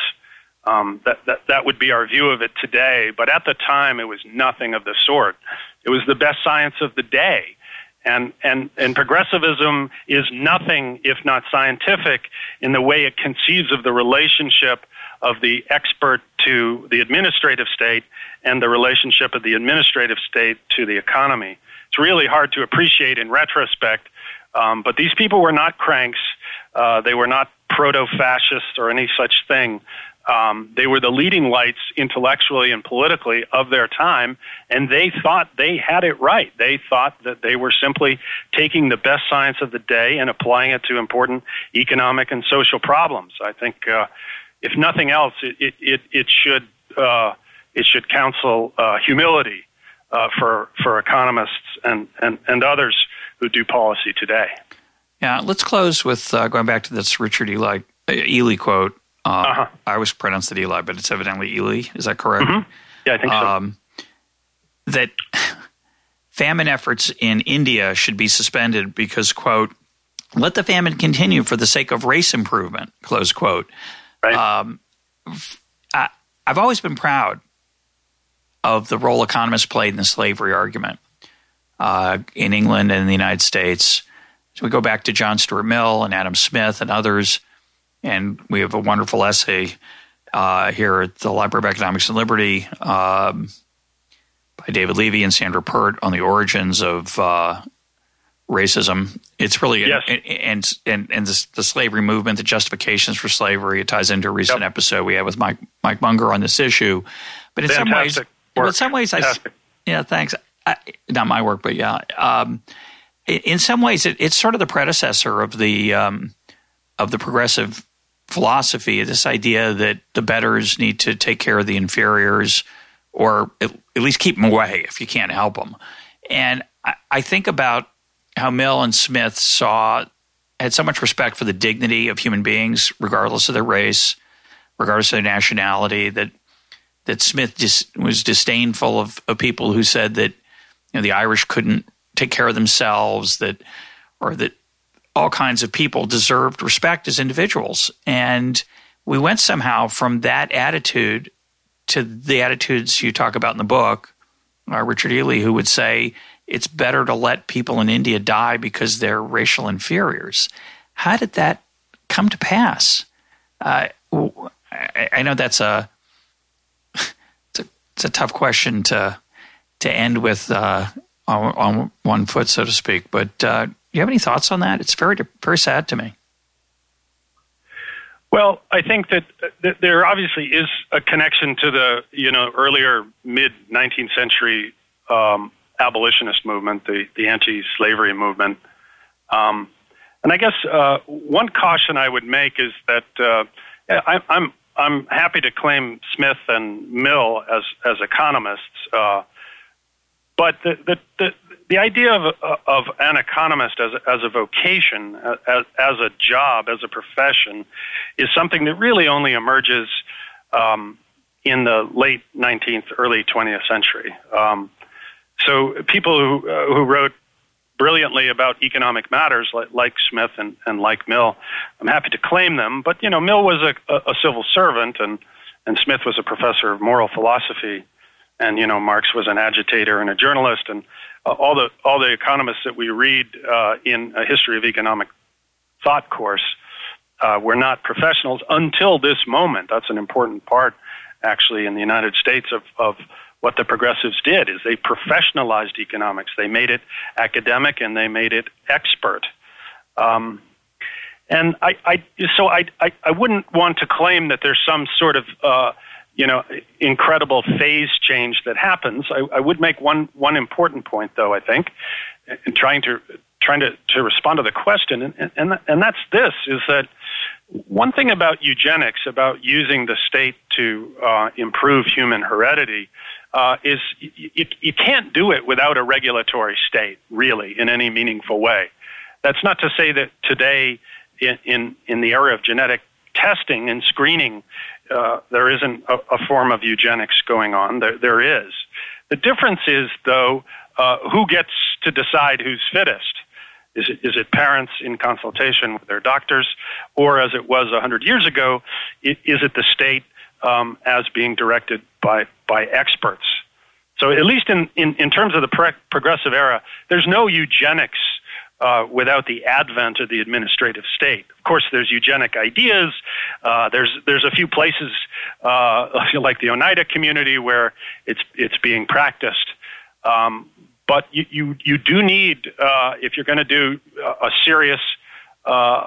Um, that, that, that would be our view of it today, but at the time it was nothing of the sort. It was the best science of the day. And, and, and progressivism is nothing if not scientific in the way it conceives of the relationship of the expert to the administrative state and the relationship of the administrative state to the economy. It's really hard to appreciate in retrospect, um, but these people were not cranks. Uh, they were not proto fascists or any such thing. Um, they were the leading lights intellectually and politically of their time, and they thought they had it right. They thought that they were simply taking the best science of the day and applying it to important economic and social problems. I think, uh, if nothing else, it it it, it should uh, it should counsel uh, humility uh, for for economists and, and and others who do policy today. Yeah, let's close with uh, going back to this Richard Ely Ely quote. Uh, uh-huh. I always pronounce it Eli, but it's evidently Ely. Is that correct? Mm-hmm. Yeah, I think um, so. That <laughs> famine efforts in India should be suspended because, quote, let the famine continue for the sake of race improvement, close quote. Right. Um, I, I've always been proud of the role economists played in the slavery argument uh, in England and in the United States. So we go back to John Stuart Mill and Adam Smith and others and we have a wonderful essay uh, here at the Library of Economics and Liberty um, by David Levy and Sandra Peart on the origins of uh, racism. It's really yes. and and and the, the, slavery movement, the justifications for slavery. It ties into a recent yep. episode we had with Mike Mike Munger on this issue. But in Fantastic some ways, work. in some ways, Fantastic. I yeah, thanks. Not my work, but yeah. Um, in some ways, it, it's sort of the predecessor of the um, of the progressive philosophy, this idea that the betters need to take care of the inferiors or at, at least keep them away if you can't help them. And I, I think about how Mill and Smith saw had so much respect for the dignity of human beings, regardless of their race, regardless of their nationality, that that Smith just was disdainful of, of people who said that you know the Irish couldn't take care of themselves, that or that all kinds of people deserved respect as individuals. And we went somehow from that attitude to the attitudes you talk about in the book, uh, Richard Ely, who would say it's better to let people in India die because they're racial inferiors. How did that come to pass? Uh, I, know that's a <laughs> it's, a it's a tough question to to end with uh, on, on, one foot, so to speak. But uh, you have any thoughts on that? It's very very sad to me. Well, I think that, that there obviously is a connection to the you know earlier mid 19th century um, abolitionist movement, the the anti-slavery movement. Um, and I guess uh, one caution I would make is that uh, I, I'm I'm happy to claim Smith and Mill as as economists, uh, but the, the the the idea of of an economist as a, as a vocation, as as a job, as a profession, is something that really only emerges um, in the late 19th, early 20th century. Um, so people who uh, who wrote brilliantly about economic matters like, like Smith and, and like Mill, I'm happy to claim them. But you know, Mill was a, a, a civil servant, and and Smith was a professor of moral philosophy, and you know, Marx was an agitator and a journalist, and uh, all the all the economists that we read uh, in a history of economic thought course uh, were not professionals until this moment. That's an important part, actually, in the United States of of what the progressives did is they professionalized economics. They made it academic and they made it expert. Um, and I, I so I, I, I wouldn't want to claim that there's some sort of uh, you know incredible phase change that happens. I, I would make one one important point though. I think in trying to trying to, to respond to the question, and, and and that's this: is that one thing about eugenics, about using the state to uh, improve human heredity, uh, is you, you can't do it without a regulatory state, really, in any meaningful way. That's not to say that today, in, in, in the era of genetic testing and screening, uh, there isn't a, a, form of eugenics going on. There, there is. The difference is, though, uh, who gets to decide who's fittest. Is it, is it parents in consultation with their doctors, or as it was 100 years ago, is it the state um, as being directed by, by experts. So, at least in, in, in terms of the pre- progressive era, there's no eugenics uh, without the advent of the administrative state. Of course, there's eugenic ideas. Uh, there's there's a few places uh, <laughs> like the Oneida community where it's it's being practiced. Um, but you, you you do need uh, if you're going to do a serious uh,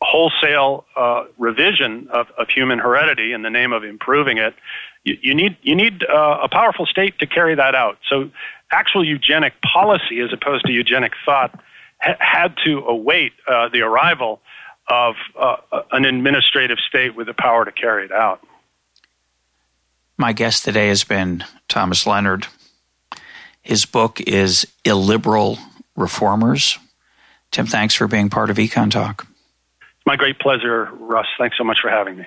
wholesale uh, revision of, of human heredity in the name of improving it, you, you need you need uh, a powerful state to carry that out. So, actual eugenic policy, as opposed to eugenic thought, ha- had to await uh, the arrival of uh, an administrative state with the power to carry it out. My guest today has been Thomas Leonard. His book is Illiberal Reformers. Tim, thanks for being part of EconTalk. My great pleasure, Russ. Thanks so much for having me.